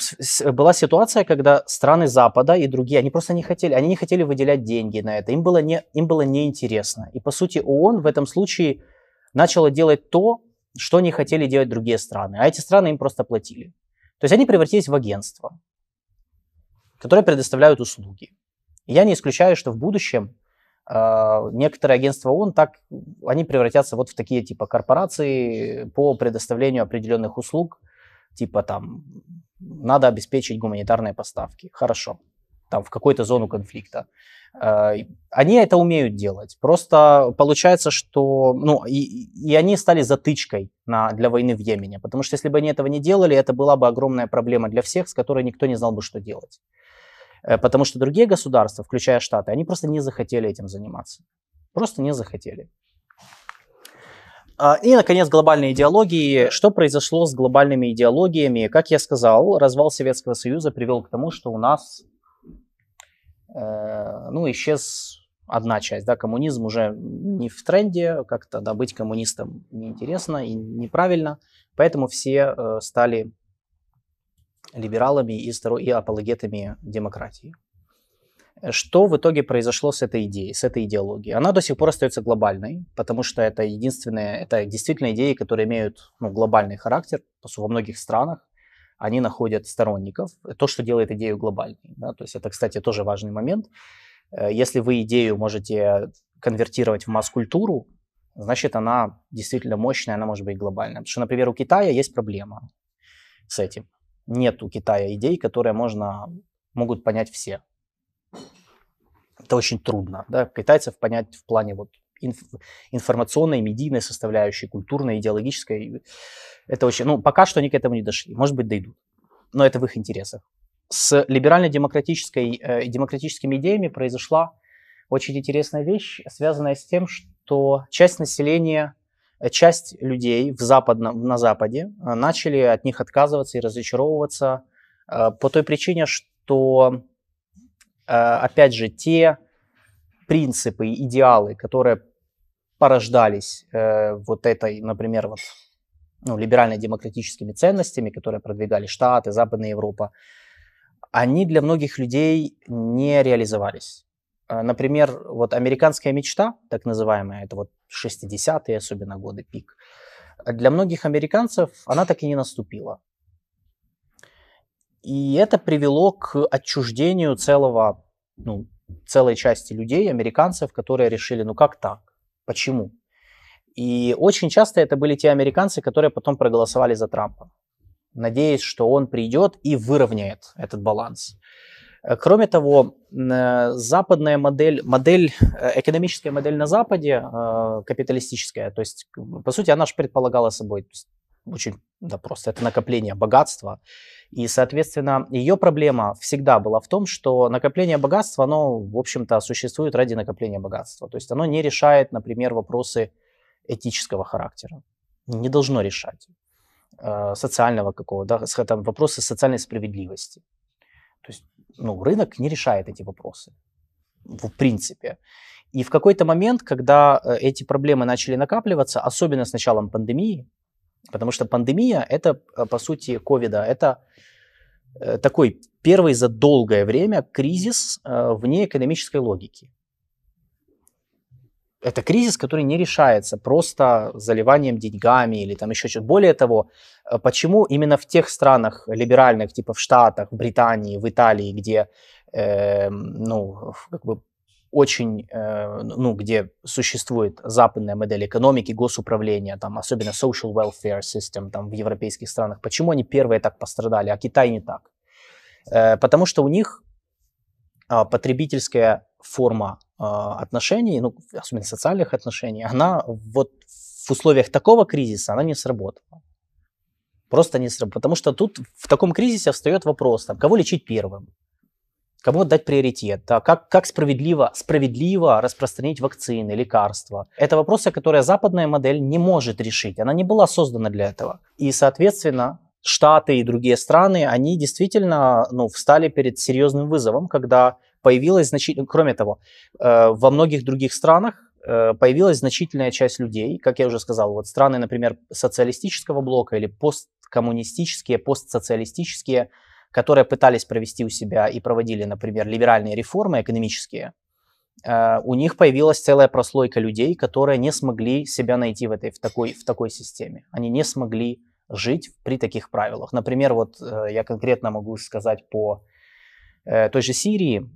была ситуация, когда страны Запада и другие, они просто не хотели, они не хотели выделять деньги на это, им было, не, им было неинтересно. И, по сути, ООН в этом случае начала делать то, что не хотели делать другие страны, а эти страны им просто платили. То есть они превратились в агентство, которое предоставляют услуги. И я не исключаю, что в будущем э, некоторые агентства ООН так, они превратятся вот в такие типа корпорации по предоставлению определенных услуг, типа там надо обеспечить гуманитарные поставки. Хорошо, там в какую-то зону конфликта. Э, они это умеют делать. Просто получается, что... Ну, и, и они стали затычкой на, для войны в Йемене. Потому что если бы они этого не делали, это была бы огромная проблема для всех, с которой никто не знал бы, что делать. Э, потому что другие государства, включая Штаты, они просто не захотели этим заниматься. Просто не захотели. А, и, наконец, глобальные идеологии. Что произошло с глобальными идеологиями? Как я сказал, развал Советского Союза привел к тому, что у нас э, ну, исчез одна часть. Да, коммунизм уже не в тренде, как-то да, быть коммунистом неинтересно и неправильно. Поэтому все э, стали либералами и, и апологетами демократии. Что в итоге произошло с этой идеей, с этой идеологией? Она до сих пор остается глобальной, потому что это единственная, это действительно идеи, которые имеют ну, глобальный характер, во многих странах они находят сторонников, то, что делает идею глобальной. Да? То есть это, кстати, тоже важный момент. Э, если вы идею можете конвертировать в масс-культуру, значит, она действительно мощная, она может быть глобальная. Потому что, например, у Китая есть проблема с этим. Нет у Китая идей, которые можно, могут понять все это очень трудно. Да? Китайцев понять в плане вот инф- информационной, медийной составляющей, культурной, идеологической. Это очень, ну, пока что они к этому не дошли. Может быть, дойдут. Но это в их интересах. С либерально-демократической, э, демократическими идеями произошла очень интересная вещь, связанная с тем, что часть населения, э, часть людей в западном, на Западе э, начали от них отказываться и разочаровываться э, по той причине, что, опять же, те принципы, идеалы, которые порождались вот этой, например, вот, ну, либерально-демократическими ценностями, которые продвигали Штаты, Западная Европа, они для многих людей не реализовались. А, например, вот американская мечта, так называемая, это вот 60-е особенно годы, пик, для многих американцев она так и не наступила. И это привело к отчуждению целого, ну, целой части людей, американцев, которые решили, ну как так? Почему? И очень часто это были те американцы, которые потом проголосовали за Трампа, надеясь, что он придет и выровняет этот баланс. Э, кроме того, э, западная модель, модель, э, экономическая модель на Западе, капиталистическая, то есть, по сути, она же предполагала собой очень да, просто это накопление богатства. И, соответственно, ее проблема всегда была в том, что накопление богатства, оно, в общем-то, существует ради накопления богатства. То есть оно не решает, например, вопросы этического характера. Не должно решать социального какого-то, да, там, вопросы социальной справедливости. То есть ну, рынок не решает эти вопросы, в принципе. И в какой-то момент, когда э, эти проблемы начали накапливаться, особенно с началом пандемии, потому что пандемия это, э, по сути, ковида, это э, такой первый за долгое время кризис вне экономической логики это кризис, который не решается просто заливанием деньгами или там еще что-то. Более того, э, почему именно в тех странах либеральных, типа в Штатах, в Британии, в Италии, где, э, ну, как бы очень, э, ну, где существует западная модель экономики, госуправления, там, особенно social welfare system, там, в европейских странах, почему они первые так пострадали, а Китай не так? Э, потому что у них э, потребительская форма а, отношений, ну, особенно социальных отношений, она вот в условиях такого кризиса, она не сработала. Просто не сработала. Потому что тут в таком кризисе встает вопрос, там, кого лечить первым, кому отдать приоритет, да, как, как справедливо, справедливо распространить вакцины, лекарства. Это вопросы, которые западная модель не может решить. Она не была создана для этого. И, соответственно, Штаты и другие страны, они действительно ну, встали перед серьезным вызовом, когда появилась значительно, кроме того, э, во многих других странах э, появилась значительная часть людей, как я уже сказал, вот страны, например, социалистического блока или посткоммунистические, постсоциалистические, которые пытались провести у себя и проводили, например, либеральные реформы экономические, э, у них появилась целая прослойка людей, которые не смогли себя найти в, этой, в, такой, в такой системе. Они не смогли жить при таких правилах. Например, вот я конкретно могу сказать по той же Сирии,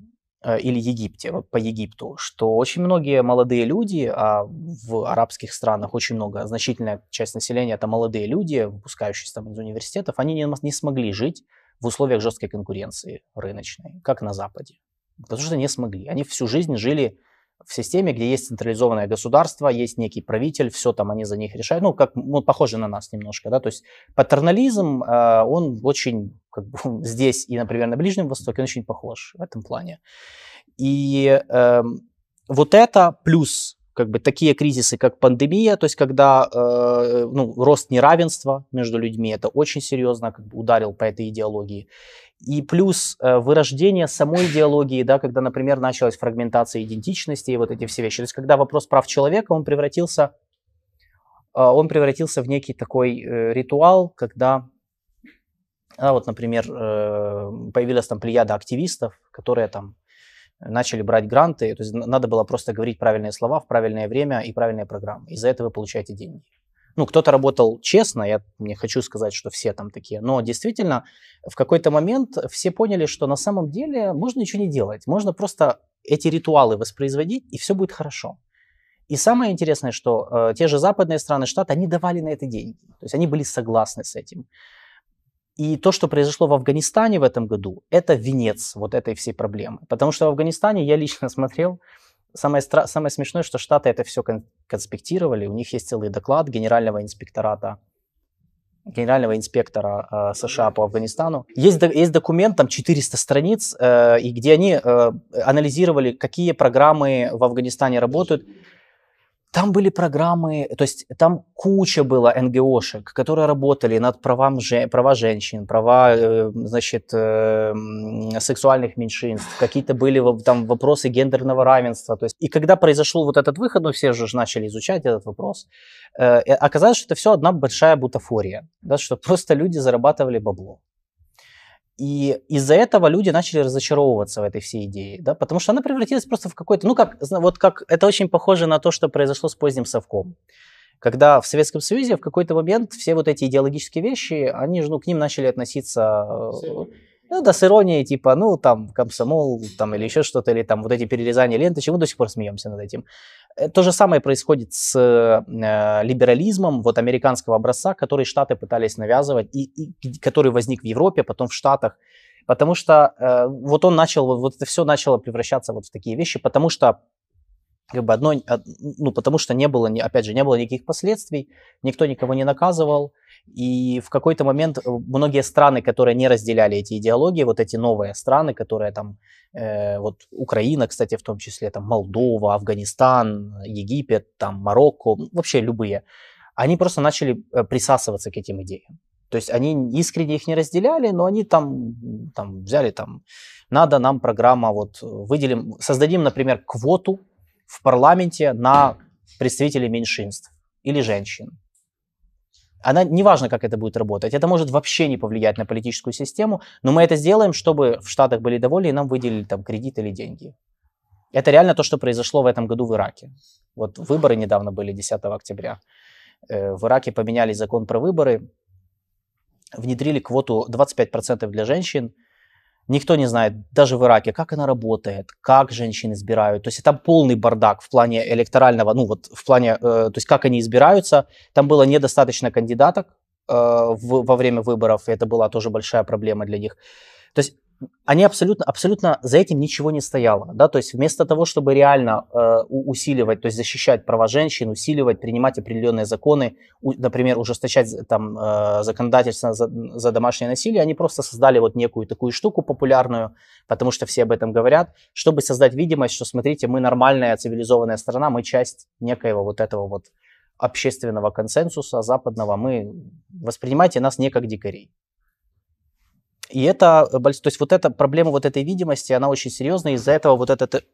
Э, или Египте, по Египту, что очень многие молодые люди, а в арабских странах очень много, значительная часть населения это молодые люди, выпускающиеся там из университетов, они не, не смогли жить в условиях жесткой конкуренции рыночной, как на Западе. Потому что не смогли. Они всю жизнь жили в системе, где есть централизованное государство, есть некий правитель, все там они за них решают. Ну, как ну, похоже на нас немножко, да, то есть патернализм, э, он очень как бы, здесь и, например, на Ближнем Востоке, он очень похож в этом плане. И э, вот это плюс как бы такие кризисы, как пандемия, то есть когда э, ну, рост неравенства между людьми, это очень серьезно как бы ударил по этой идеологии. И плюс э, вырождение самой идеологии, да, когда, например, началась фрагментация идентичности и вот эти все вещи. То есть когда вопрос прав человека, он превратился, э, он превратился в некий такой э, ритуал, когда, а, вот, например, э, появилась там плеяда активистов, которые там начали брать гранты, то есть надо было просто говорить правильные слова в правильное время и правильные программы. И за это вы получаете деньги. Ну, кто-то работал честно, я не хочу сказать, что все там такие, но действительно в какой-то момент все поняли, что на самом деле можно ничего не делать, можно просто эти ритуалы воспроизводить, и все будет хорошо. И самое интересное, что э, те же западные страны, Штаты, они давали на это деньги, то есть они были согласны с этим. И то, что произошло в Афганистане в этом году, это венец вот этой всей проблемы. Потому что в Афганистане я лично смотрел, самое, стра- самое смешное, что Штаты это все кон- конспектировали, у них есть целый доклад Генерального инспектората генерального инспектора э, США по Афганистану. Есть, есть документ, там 400 страниц, э, и где они э, анализировали, какие программы в Афганистане работают. Там были программы, то есть там куча было НГОшек, которые работали над правам, права женщин, права, э, значит, э, сексуальных меньшинств, какие-то были там вопросы гендерного равенства. То есть, и когда произошел вот этот выход, ну все же начали изучать этот вопрос, э, оказалось, что это все одна большая бутафория, да, что просто люди зарабатывали бабло. И из-за этого люди начали разочаровываться в этой всей идее, да, потому что она превратилась просто в какой-то, ну как, вот как, это очень похоже на то, что произошло с поздним совком. Когда в Советском Союзе в какой-то момент все вот эти идеологические вещи, они же, ну, к ним начали относиться э, ну, да, с иронией, типа, ну, там, комсомол, там, или еще что-то, или там, вот эти перерезания ленты, чему до сих пор смеемся над этим. Э, то же самое происходит с э, либерализмом вот американского образца, который Штаты пытались навязывать, и, и который возник в Европе, потом в Штатах, потому что э, вот он начал, вот, вот это все начало превращаться вот в такие вещи, потому что как бы одно, ну, потому что не было, опять же, не было никаких последствий, никто никого не наказывал, и в какой-то момент э, многие страны, которые не разделяли эти идеологии, вот эти новые страны, которые там, э, вот Украина, кстати, в том числе, там Молдова, Афганистан, Египет, там Марокко, вообще любые, они просто начали э, присасываться к этим идеям. То есть они искренне их не разделяли, но они там, там взяли там, надо нам программа, вот выделим, создадим, например, квоту в парламенте на представителей меньшинств или женщин она, неважно, как это будет работать, это может вообще не повлиять на политическую систему, но мы это сделаем, чтобы в Штатах были довольны и нам выделили там кредит или деньги. Это реально то, что произошло в этом году в Ираке. Вот выборы недавно были 10 октября. Э, в Ираке поменяли закон про выборы, внедрили квоту 25% для женщин, Никто не знает, даже в Ираке, как она работает, как женщины избирают. То есть там полный бардак в плане электорального, ну вот в плане, э, то есть как они избираются. Там было недостаточно кандидаток э, в, во время выборов, и это была тоже большая проблема для них. То есть они абсолютно, абсолютно за этим ничего не стояло. Да? То есть вместо того, чтобы реально э, усиливать, то есть защищать права женщин, усиливать, принимать определенные законы, у, например, ужесточать там, э, законодательство за, за домашнее насилие, они просто создали вот некую такую штуку популярную, потому что все об этом говорят, чтобы создать видимость, что, смотрите, мы нормальная цивилизованная страна, мы часть некоего вот этого вот общественного консенсуса западного, мы воспринимайте нас не как дикарей. И это, э, то есть вот эта проблема вот этой видимости, она очень серьезная, из-за этого вот этот,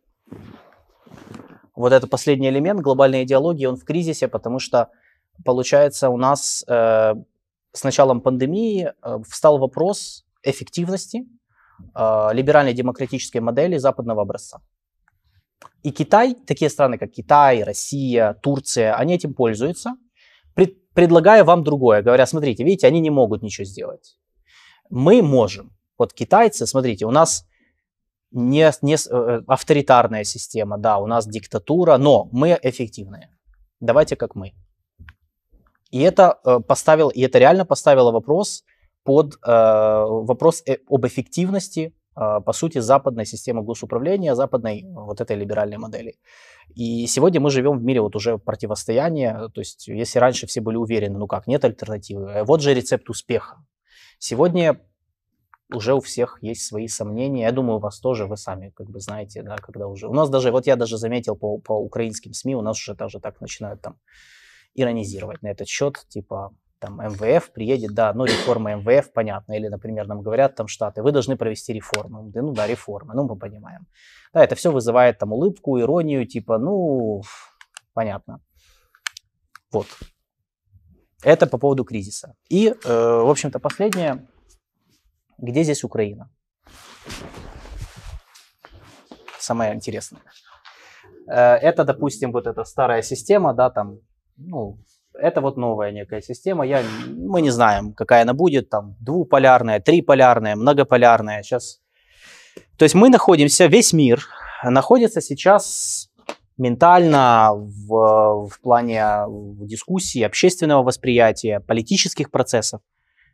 вот этот последний элемент глобальной идеологии, он в кризисе, потому что, получается, у нас э, с началом пандемии э, встал вопрос эффективности э, либеральной демократической модели западного образца. И Китай, такие страны, как Китай, Россия, Турция, они этим пользуются, пред, предлагая вам другое, говоря, смотрите, видите, они не могут ничего сделать мы можем. Вот китайцы, смотрите, у нас не, не э, авторитарная система, да, у нас диктатура, но мы эффективные. Давайте как мы. И это э, поставило, и это реально поставило вопрос под э, вопрос э, об эффективности, э, по сути, западной системы госуправления, западной вот этой либеральной модели. И сегодня мы живем в мире вот уже противостояния, то есть если раньше все были уверены, ну как, нет альтернативы, вот же рецепт успеха. Сегодня уже у всех есть свои сомнения. Я думаю, у вас тоже, вы сами как бы знаете, да, когда уже... У нас даже, вот я даже заметил по, по украинским СМИ, у нас уже даже так начинают там иронизировать на этот счет, типа там МВФ приедет, да, ну реформа МВФ, понятно, или, например, нам говорят там Штаты, вы должны провести реформы, ну да, реформы, ну мы понимаем. Да, это все вызывает там улыбку, иронию, типа, ну, понятно. Вот, это по поводу кризиса. И, э, в общем-то, последнее. Где здесь Украина? Самое интересное. Э, это, допустим, вот эта старая система, да, там, ну, это вот новая некая система. Я, мы не знаем, какая она будет, там, двуполярная, триполярная, многополярная. Сейчас. То есть мы находимся, весь мир находится сейчас ментально, в, в плане дискуссии, общественного восприятия, политических процессов,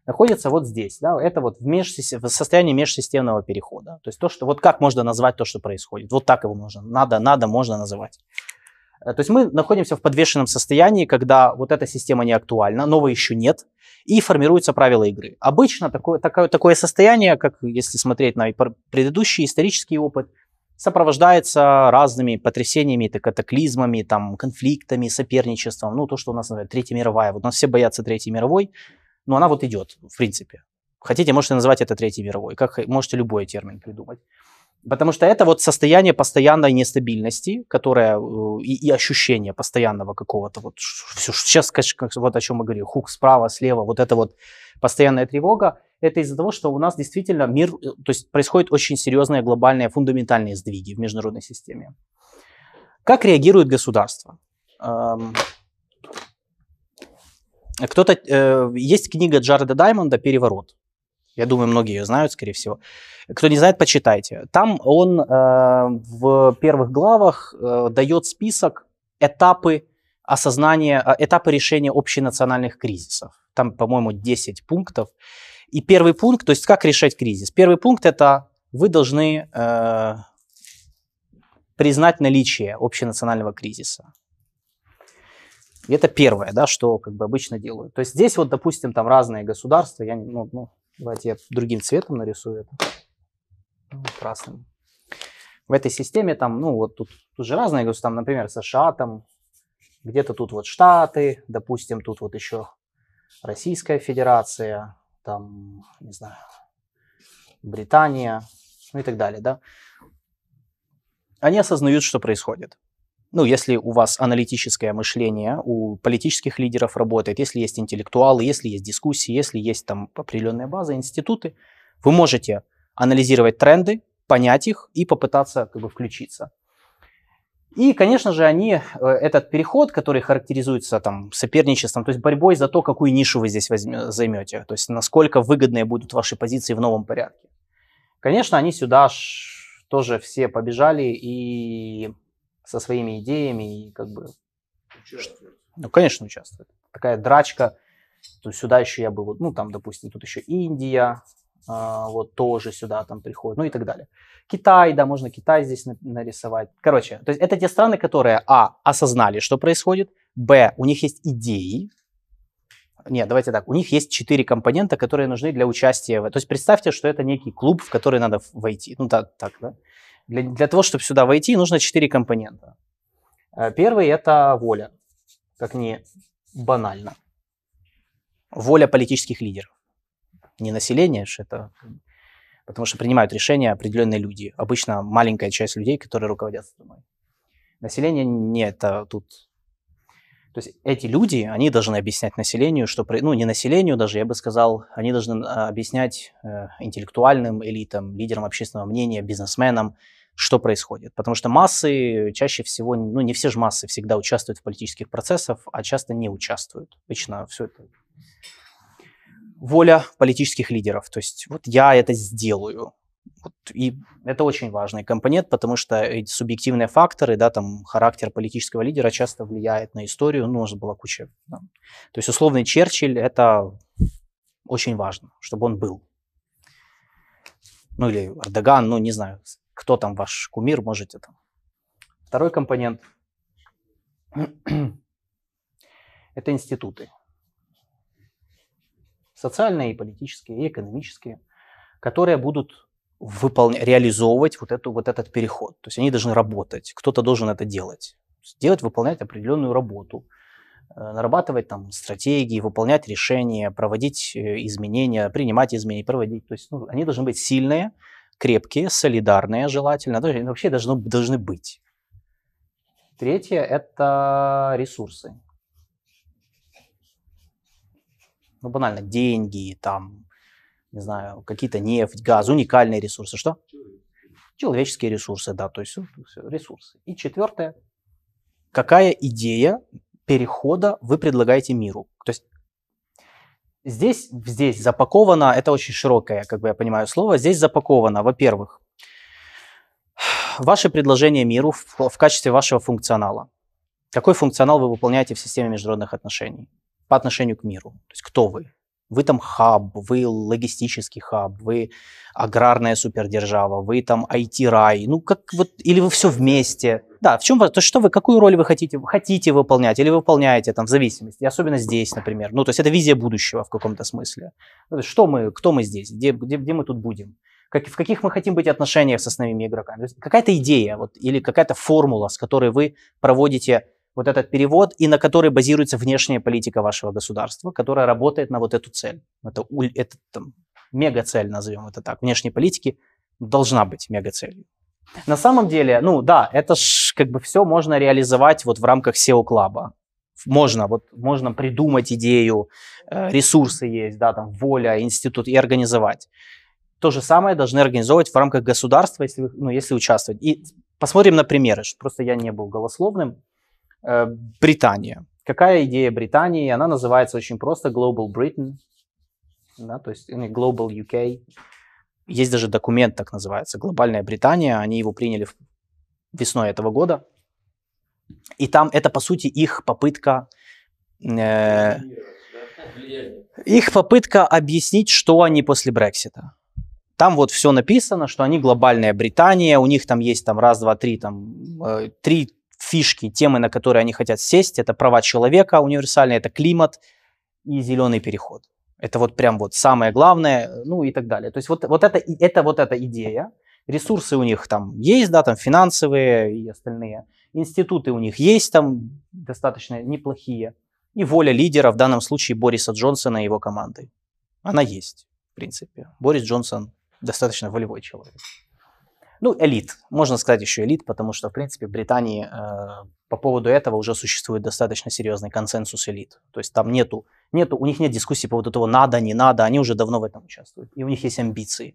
находится вот здесь. Да? Это вот в, межсис... в состоянии межсистемного перехода. То есть то, что вот как можно назвать то, что происходит. Вот так его можно, надо, надо, можно называть. Э, то есть мы находимся в подвешенном состоянии, когда вот эта система не актуальна, новой еще нет, и формируются правила игры. Обычно такое, такое, такое состояние, как если смотреть на предыдущий исторический опыт, сопровождается разными потрясениями, катаклизмами, там, конфликтами, соперничеством. Ну, то, что у нас называют Третья мировая. Вот у нас все боятся Третьей мировой, но она вот идет, в принципе. Хотите, можете называть это Третьей мировой, как можете любой термин придумать. Потому что это вот состояние постоянной нестабильности, которое э, и, и ощущение постоянного какого-то вот все, сейчас, вот о чем мы говорим, хук справа, слева, вот это вот постоянная тревога, это из-за того, что у нас действительно мир, э, то есть происходят очень серьезные глобальные фундаментальные сдвиги в международной системе. Как реагирует государство? Эм, кто-то, э, есть книга Джареда Даймонда «Переворот». Я думаю, многие ее знают, скорее всего. Кто не знает, почитайте. Там он э, в первых главах дает список этапы осознания, этапы решения общенациональных кризисов. Там, по-моему, 10 пунктов. И первый пункт, то есть как решать кризис. Первый пункт это вы должны э, признать наличие общенационального кризиса. И это первое, да, что как бы обычно делают. То есть здесь вот, допустим, там разные государства, я, ну, ну, давайте я другим цветом нарисую это красным. В этой системе там, ну вот тут, тут же разные государства, там, например, США, там где-то тут вот Штаты, допустим, тут вот еще Российская Федерация, там, не знаю, Британия, ну и так далее, да. Они осознают, что происходит. Ну, если у вас аналитическое мышление, у политических лидеров работает, если есть интеллектуалы, если есть дискуссии, если есть там определенная база, институты, вы можете анализировать тренды, понять их и попытаться как бы включиться. И, конечно же, они, э, этот переход, который характеризуется там, соперничеством, то есть борьбой за то, какую нишу вы здесь возьме, займете, то есть насколько выгодные будут ваши позиции в новом порядке. Конечно, они сюда тоже все побежали и со своими идеями, и как бы... Участвуют. Ну, конечно, участвуют. Такая драчка, то сюда еще я был, ну, там, допустим, тут еще Индия, а, вот тоже сюда там приходят, ну и так далее. Китай, да, можно Китай здесь нарисовать. Короче, то есть это те страны, которые, а, осознали, что происходит, б, у них есть идеи, нет, давайте так, у них есть четыре компонента, которые нужны для участия. То есть представьте, что это некий клуб, в который надо войти. Ну так, так да. Для, для того, чтобы сюда войти, нужно четыре компонента. Э, первый – это воля, как ни банально. Воля политических лидеров не население, это потому что принимают решения определенные люди. Обычно маленькая часть людей, которые руководят страной. Население не это тут. То есть эти люди, они должны объяснять населению, что, ну не населению даже, я бы сказал, они должны а, объяснять э, интеллектуальным элитам, лидерам общественного мнения, бизнесменам, что происходит. Потому что массы чаще всего, ну не все же массы всегда участвуют в политических процессах, а часто не участвуют. Обычно все это воля политических лидеров. То есть вот я это сделаю. Вот, и это очень важный компонент, потому что эти субъективные факторы, да, там характер политического лидера часто влияет на историю. Ну, может была куча. Да. То есть условный Черчилль это очень важно, чтобы он был. Ну или Эрдоган, ну не знаю, кто там ваш кумир, можете там. Второй компонент – это институты социальные, и политические, и экономические, которые будут выполнять, реализовывать вот, эту, вот этот переход. То есть они должны работать, кто-то должен это делать. Делать, выполнять определенную работу, э, нарабатывать там стратегии, выполнять решения, проводить э, изменения, принимать изменения, проводить. То есть ну, они должны быть сильные, крепкие, солидарные желательно, вообще должны, должны быть. Третье – это ресурсы. Ну, банально, деньги, там, не знаю, какие-то нефть, газ, уникальные ресурсы. Что? Человеческие ресурсы, да, то есть ресурсы. И четвертое, какая идея перехода вы предлагаете миру? То есть здесь, здесь запаковано, это очень широкое, как бы я понимаю, слово, здесь запаковано, во-первых, ваше предложение миру в, в качестве вашего функционала. Какой функционал вы выполняете в системе международных отношений? По отношению к миру. То есть кто вы? Вы там хаб, вы логистический хаб, вы аграрная супердержава, вы там IT-рай, ну как вот, или вы все вместе. Да, в чем, то что вы, какую роль вы хотите, хотите выполнять или выполняете там в зависимости, особенно здесь, например. Ну, то есть это визия будущего в каком-то смысле. Что мы, кто мы здесь, где, где, где мы тут будем, как, в каких мы хотим быть отношениях с основными игроками. какая-то идея вот, или какая-то формула, с которой вы проводите вот этот перевод и на которой базируется внешняя политика вашего государства, которая работает на вот эту цель. Это, это там, мега-цель, назовем это так, внешней политики должна быть мега-целью. На самом деле, ну да, это ж как бы все можно реализовать вот в рамках SEO Club. Можно, вот можно придумать идею, э, ресурсы есть, да, там воля, институт и организовать. То же самое должны организовывать в рамках государства, если, ну, если участвовать. И посмотрим на примеры, просто я не был голословным. Э, Британия. Какая идея Британии? Она называется очень просто Global Britain, да, то есть Global UK. Есть даже документ, так называется, Глобальная Британия. Они его приняли весной этого года. И там это, по сути, их попытка... Э, их попытка объяснить, что они после Брексита. Там вот все написано, что они глобальная Британия, у них там есть там раз, два, три, там э, три фишки, темы, на которые они хотят сесть. Это права человека универсальные, это климат и зеленый переход. Это вот прям вот самое главное, ну и так далее. То есть вот, вот это, это вот эта идея. Ресурсы у них там есть, да, там финансовые и остальные. Институты у них есть там достаточно неплохие. И воля лидера, в данном случае Бориса Джонсона и его команды. Она есть, в принципе. Борис Джонсон достаточно волевой человек. Ну, элит. Можно сказать еще элит, потому что, в принципе, в Британии э, по поводу этого уже существует достаточно серьезный консенсус элит. То есть там нету, нету, у них нет дискуссии по поводу того, надо, не надо, они уже давно в этом участвуют. И у них есть амбиции.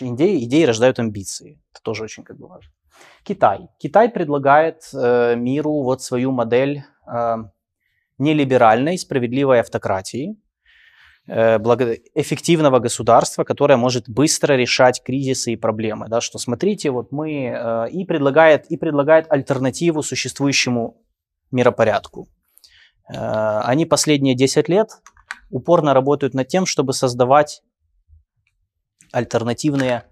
Идеи, идеи рождают амбиции. Это тоже очень как бы важно. Китай. Китай предлагает э, миру вот свою модель э, нелиберальной, справедливой автократии, эффективного государства, которое может быстро решать кризисы и проблемы. Да, что смотрите, вот мы э, и предлагает, и предлагает альтернативу существующему миропорядку. Э, они последние 10 лет упорно работают над тем, чтобы создавать альтернативные,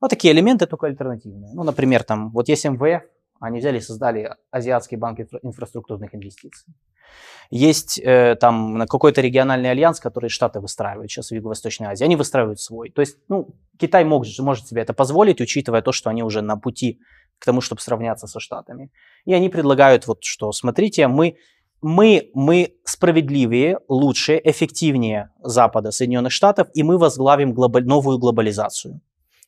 вот такие элементы, только альтернативные. Ну, например, там, вот есть МВФ, они взяли и создали Азиатский банк инфраструктурных инвестиций. Есть э, там какой-то региональный альянс, который Штаты выстраивают сейчас в Юго-Восточной Азии. Они выстраивают свой. То есть, ну, Китай мог, может себе это позволить, учитывая то, что они уже на пути к тому, чтобы сравняться со Штатами. И они предлагают вот что, смотрите, мы, мы, мы справедливее, лучше, эффективнее Запада, Соединенных Штатов, и мы возглавим глобаль, новую глобализацию.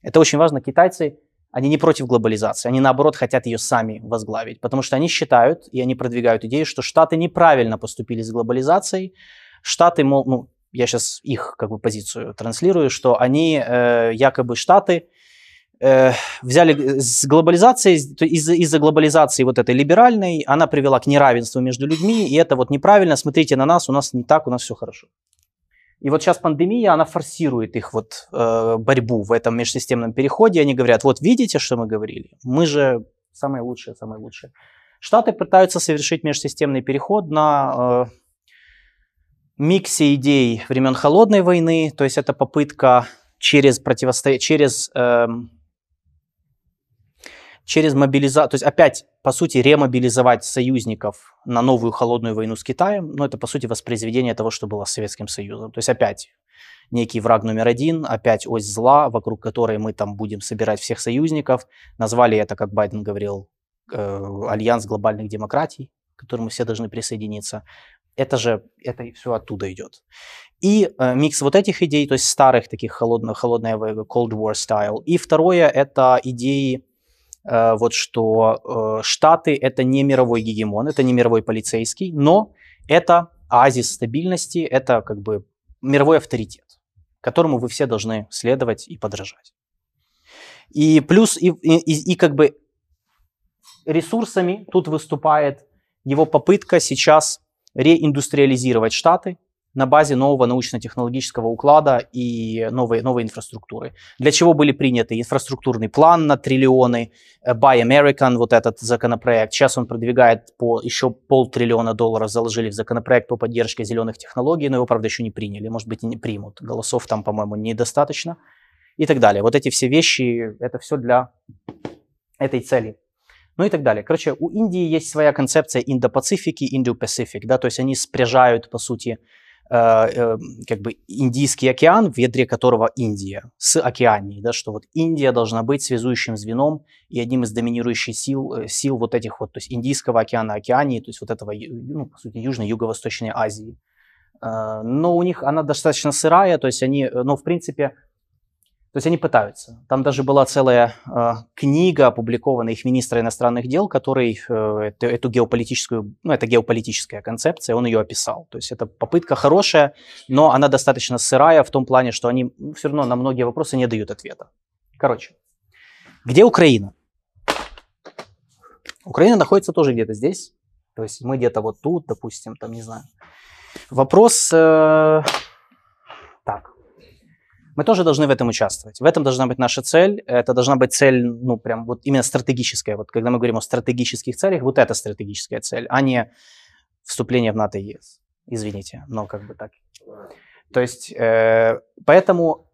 Это очень важно. Китайцы они не против глобализации, они наоборот хотят ее сами возглавить, потому что они считают и они продвигают идею, что Штаты неправильно поступили с глобализацией. Штаты, мол, ну, я сейчас их как бы позицию транслирую, что они э, якобы Штаты э, взяли с глобализацией, из-за, из-за глобализации вот этой либеральной, она привела к неравенству между людьми, и это вот неправильно, смотрите на нас, у нас не так, у нас все хорошо. И вот сейчас пандемия, она форсирует их вот э, борьбу в этом межсистемном переходе. Они говорят, вот видите, что мы говорили? Мы же самые лучшие, самые лучшие. Штаты пытаются совершить межсистемный переход на э, миксе идей времен холодной войны, то есть это попытка через противостоять, через э, через мобилизацию, то есть опять, по сути, ремобилизовать союзников на новую холодную войну с Китаем, но это, по сути, воспроизведение того, что было с Советским Союзом. То есть опять некий враг номер один, опять ось зла, вокруг которой мы там будем собирать всех союзников. Назвали это, как Байден говорил, э, альянс глобальных демократий, к которому все должны присоединиться. Это же, это все оттуда идет. И э, микс вот этих идей, то есть старых таких холодных, холодная Cold War style. И второе, это идеи Э, вот что э, Штаты это не мировой гегемон, это не мировой полицейский, но это оазис стабильности, это как бы мировой авторитет, которому вы все должны следовать и подражать. И плюс, и, и, и как бы ресурсами тут выступает его попытка сейчас реиндустриализировать Штаты, на базе нового научно-технологического уклада и новой, новой инфраструктуры. Для чего были приняты инфраструктурный план на триллионы, э, Buy American, вот этот законопроект. Сейчас он продвигает по еще полтриллиона долларов, заложили в законопроект по поддержке зеленых технологий, но его, правда, еще не приняли. Может быть, и не примут. Голосов там, по-моему, недостаточно. И так далее. Вот эти все вещи, это все для этой цели. Ну и так далее. Короче, у Индии есть своя концепция Индо-Пацифики, Индо-Пасифик, да, то есть они спряжают, по сути, как бы Индийский океан, в ядре которого Индия, с океанией, да, что вот Индия должна быть связующим звеном и одним из доминирующих сил, э, сил вот этих вот, то есть Индийского океана, океании, то есть вот этого, ну, по сути, Южной, Юго-Восточной Азии. Э, но у них она достаточно сырая, то есть они, э, ну, в принципе, то есть они пытаются. Там даже была целая э, книга, опубликованная их министра иностранных дел, который э, эту, эту геополитическую, ну это геополитическая концепция, он ее описал. То есть это попытка хорошая, но она достаточно сырая в том плане, что они ну, все равно на многие вопросы не дают ответа. Короче, где Украина? Украина находится тоже где-то здесь. То есть мы где-то вот тут, допустим, там, не знаю. Вопрос... Э, мы тоже должны в этом участвовать. В этом должна быть наша цель. Это должна быть цель, ну, прям вот именно стратегическая. Вот когда мы говорим о стратегических целях, вот это стратегическая цель, а не вступление в НАТО и ЕС. Извините, но как бы так. То есть, э, поэтому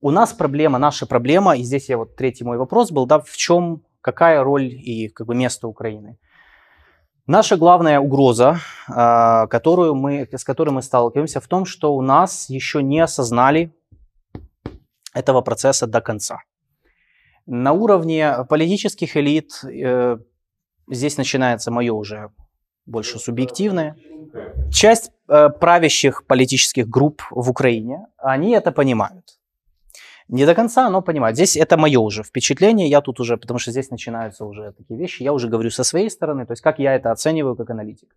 у нас проблема, наша проблема, и здесь я вот третий мой вопрос был, да, в чем, какая роль и как бы место Украины. Наша главная угроза, э, которую мы, с которой мы сталкиваемся, в том, что у нас еще не осознали этого процесса до конца. На уровне политических элит э, здесь начинается мое уже больше субъективное. Часть э, правящих политических групп в Украине, они это понимают. Не до конца, но понимают. Здесь это мое уже впечатление, я тут уже, потому что здесь начинаются уже такие вещи, я уже говорю со своей стороны, то есть как я это оцениваю как аналитик.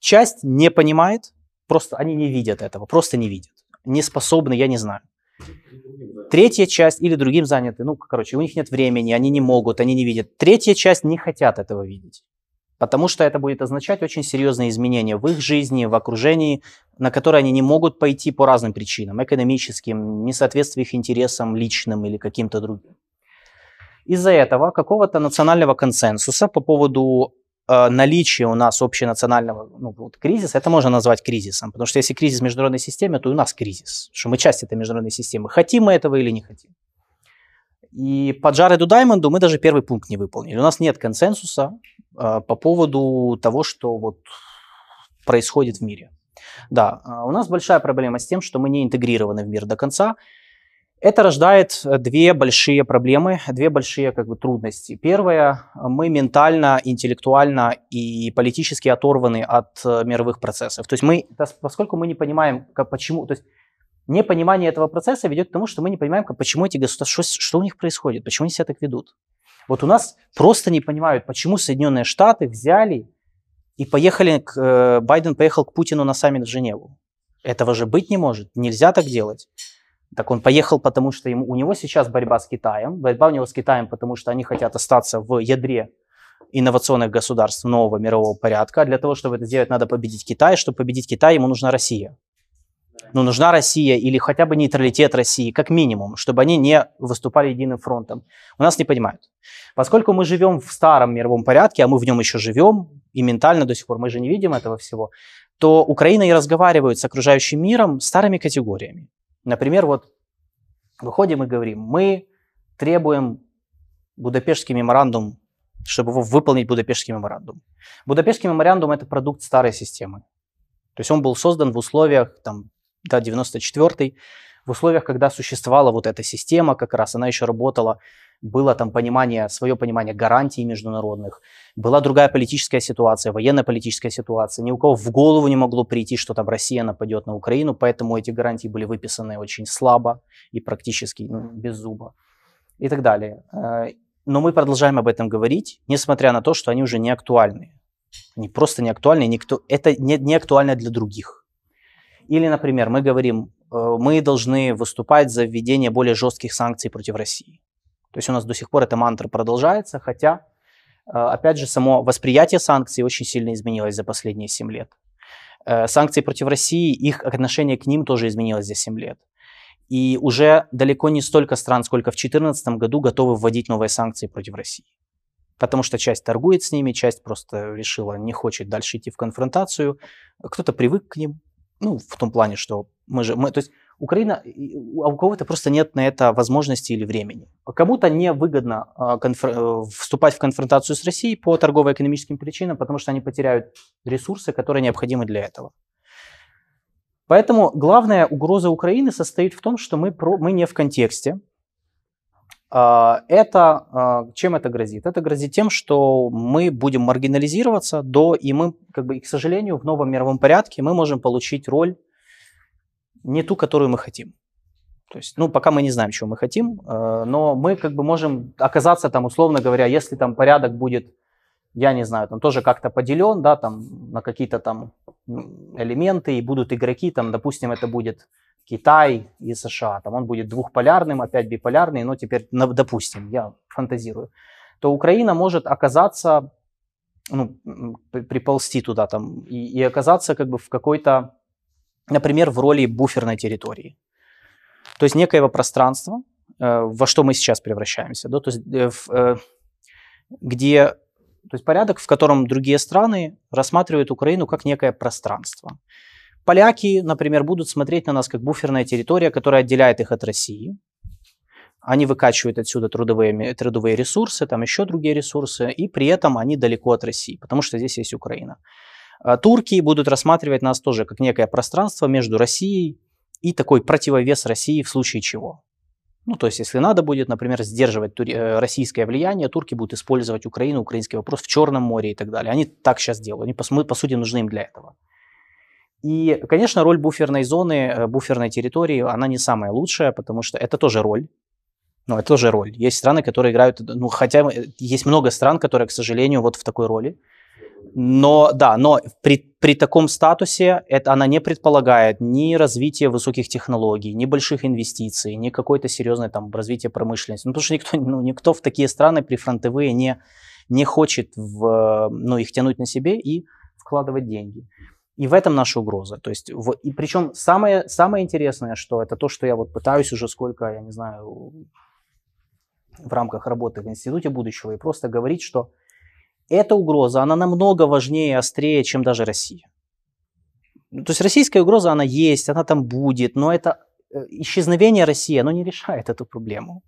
Часть не понимает, просто они не видят этого, просто не видят. Не способны, я не знаю. Третья часть или другим заняты, ну, короче, у них нет времени, они не могут, они не видят. Третья часть не хотят этого видеть, потому что это будет означать очень серьезные изменения в их жизни, в окружении, на которые они не могут пойти по разным причинам, экономическим, несоответствие их интересам личным или каким-то другим. Из-за этого какого-то национального консенсуса по поводу наличие у нас общенационального ну, вот, кризиса, это можно назвать кризисом. Потому что если кризис в международной системе, то и у нас кризис. Что мы часть этой международной системы. Хотим мы этого или не хотим. И по Джареду Даймонду мы даже первый пункт не выполнили. У нас нет консенсуса э, по поводу того, что вот происходит в мире. Да, э, у нас большая проблема с тем, что мы не интегрированы в мир до конца. Это рождает э, две большие проблемы, две большие как бы, трудности. Первое, мы ментально, интеллектуально и политически оторваны от э, мировых процессов. То есть мы, поскольку мы не понимаем, как, почему, то есть непонимание этого процесса ведет к тому, что мы не понимаем, как, почему эти государства, что, что у них происходит, почему они себя так ведут. Вот у нас просто не понимают, почему Соединенные Штаты взяли и поехали, к, э, Байден поехал к Путину на саммит в Женеву. Этого же быть не может, нельзя так делать. Так он поехал, потому что ему, у него сейчас борьба с Китаем. Борьба у него с Китаем, потому что они хотят остаться в ядре инновационных государств нового мирового порядка. Для того, чтобы это сделать, надо победить Китай. Чтобы победить Китай, ему нужна Россия. Ну, нужна Россия или хотя бы нейтралитет России, как минимум, чтобы они не выступали единым фронтом. У нас не понимают. Поскольку мы живем в старом мировом порядке, а мы в нем еще живем, и ментально до сих пор мы же не видим этого всего, то Украина и разговаривает с окружающим миром старыми категориями. Например, вот выходим и говорим, мы требуем Будапештский меморандум, чтобы выполнить Будапештский меморандум. Будапештский меморандум – это продукт старой системы. То есть он был создан в условиях, там, да, 94-й, в условиях, когда существовала вот эта система, как раз она еще работала, было там понимание, свое понимание гарантий международных, была другая политическая ситуация, военно-политическая ситуация, ни у кого в голову не могло прийти, что там Россия нападет на Украину, поэтому эти гарантии были выписаны очень слабо и практически ну, без зуба и так далее. Э, но мы продолжаем об этом говорить, несмотря на то, что они уже не актуальны. Они просто не актуальны, никто, это не, не актуально для других. Или, например, мы говорим, Э, мы должны выступать за введение более жестких санкций против России. То есть у нас до сих пор эта мантра продолжается, хотя, э, опять же, само восприятие санкций очень сильно изменилось за последние 7 лет. Э, санкции против России, их отношение к ним тоже изменилось за 7 лет. И уже далеко не столько стран, сколько в 2014 году готовы вводить новые санкции против России. Потому что часть торгует с ними, часть просто решила, не хочет дальше идти в конфронтацию. Кто-то привык к ним, ну, в том плане, что мы же, мы, то есть Украина, а у кого-то просто нет на это возможности или времени. Кому-то невыгодно а, конфр- э, вступать в конфронтацию с Россией по торгово-экономическим причинам, потому что они потеряют ресурсы, которые необходимы для этого. Поэтому главная угроза Украины состоит в том, что мы, про, мы не в контексте. А, это, чем это грозит? Это грозит тем, что мы будем маргинализироваться до, и мы, как бы, и, к сожалению, в новом мировом порядке мы можем получить роль не ту, которую мы хотим. То есть, ну, пока мы не знаем, чего мы хотим, э, но мы как бы можем оказаться там, условно говоря, если там порядок будет, я не знаю, там тоже как-то поделен, да, там на какие-то там элементы, и будут игроки, там, допустим, это будет Китай и США, там он будет двухполярным, опять биполярный, но теперь, допустим, я фантазирую, то Украина может оказаться, ну, приползти туда там и, и оказаться как бы в какой-то например, в роли буферной территории. То есть некоего пространства, э, во что мы сейчас превращаемся, да, то есть, э, э, где, то есть порядок, в котором другие страны рассматривают Украину как некое пространство. Поляки, например, будут смотреть на нас как буферная территория, которая отделяет их от России. Они выкачивают отсюда трудовые, трудовые ресурсы, там еще другие ресурсы, и при этом они далеко от России, потому что здесь есть Украина. А, турки будут рассматривать нас тоже как некое пространство между Россией и такой противовес России в случае чего. Ну, то есть, если надо будет, например, сдерживать э, российское влияние, турки будут использовать Украину, украинский вопрос в Черном море и так далее. Они так сейчас делают, они, по, по сути, нужны им для этого. И, конечно, роль буферной зоны, э, буферной территории, она не самая лучшая, потому что это тоже роль. Ну, это тоже роль. Есть страны, которые играют, ну, хотя э, есть много стран, которые, к сожалению, вот в такой роли. Но да, но при, при таком статусе это, она не предполагает ни развития высоких технологий, ни больших инвестиций, ни какой-то серьезной там развития промышленности. Ну, потому что никто, ну, никто в такие страны прифронтовые не, не хочет в, ну, их тянуть на себе и вкладывать деньги. И в этом наша угроза. То есть, в, и причем самое, самое интересное, что это то, что я вот пытаюсь уже сколько, я не знаю, в рамках работы в Институте будущего, и просто говорить, что эта угроза, она намного важнее и острее, чем даже Россия. То есть российская угроза, она есть, она там будет, но это э, исчезновение России, оно не решает эту проблему.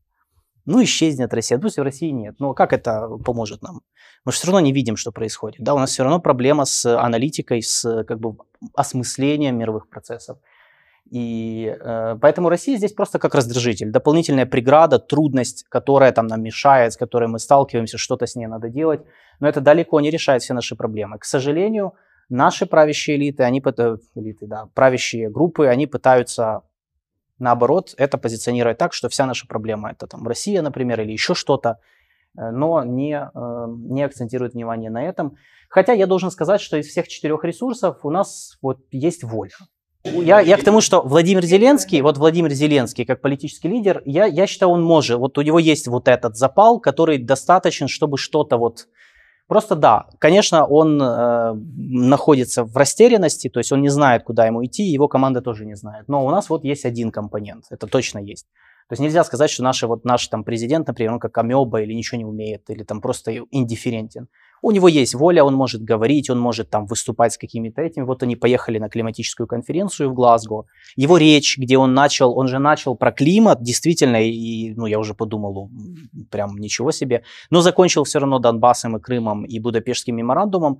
Ну, исчезнет Россия, пусть в России нет. Но как это поможет нам? Мы же все равно не видим, что происходит. Да, у нас все равно проблема с аналитикой, с как бы осмыслением мировых процессов. И э, поэтому Россия здесь просто как раздражитель, дополнительная преграда, трудность, которая там нам мешает, с которой мы сталкиваемся, что-то с ней надо делать. Но это далеко не решает все наши проблемы. К сожалению, наши правящие элиты, они, элиты, да, правящие группы, они пытаются наоборот это позиционировать так, что вся наша проблема это там Россия, например, или еще что-то, э, но не, э, не акцентируют внимание на этом. Хотя я должен сказать, что из всех четырех ресурсов у нас вот есть воля. Я, я к тому, что Владимир Зеленский, вот Владимир Зеленский как политический лидер, я, я считаю, он может, вот у него есть вот этот запал, который достаточен, чтобы что-то вот... Просто да, конечно, он э, находится в растерянности, то есть он не знает, куда ему идти, его команда тоже не знает. Но у нас вот есть один компонент, это точно есть. То есть нельзя сказать, что наш, вот, наш там, президент, например, он как амеба или ничего не умеет, или там просто индифферентен. У него есть воля, он может говорить, он может там выступать с какими-то этими. Вот они поехали на климатическую конференцию в Глазго. Его речь, где он начал, он же начал про климат, действительно, и, ну, я уже подумал, прям ничего себе. Но закончил все равно Донбассом и Крымом и Будапештским меморандумом.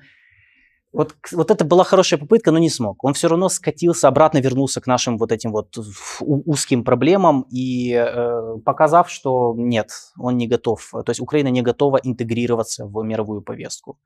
Вот, вот это была хорошая попытка, но не смог. Он все равно скатился, обратно вернулся к нашим вот этим вот узким проблемам и э, показав, что нет, он не готов. То есть Украина не готова интегрироваться в мировую повестку.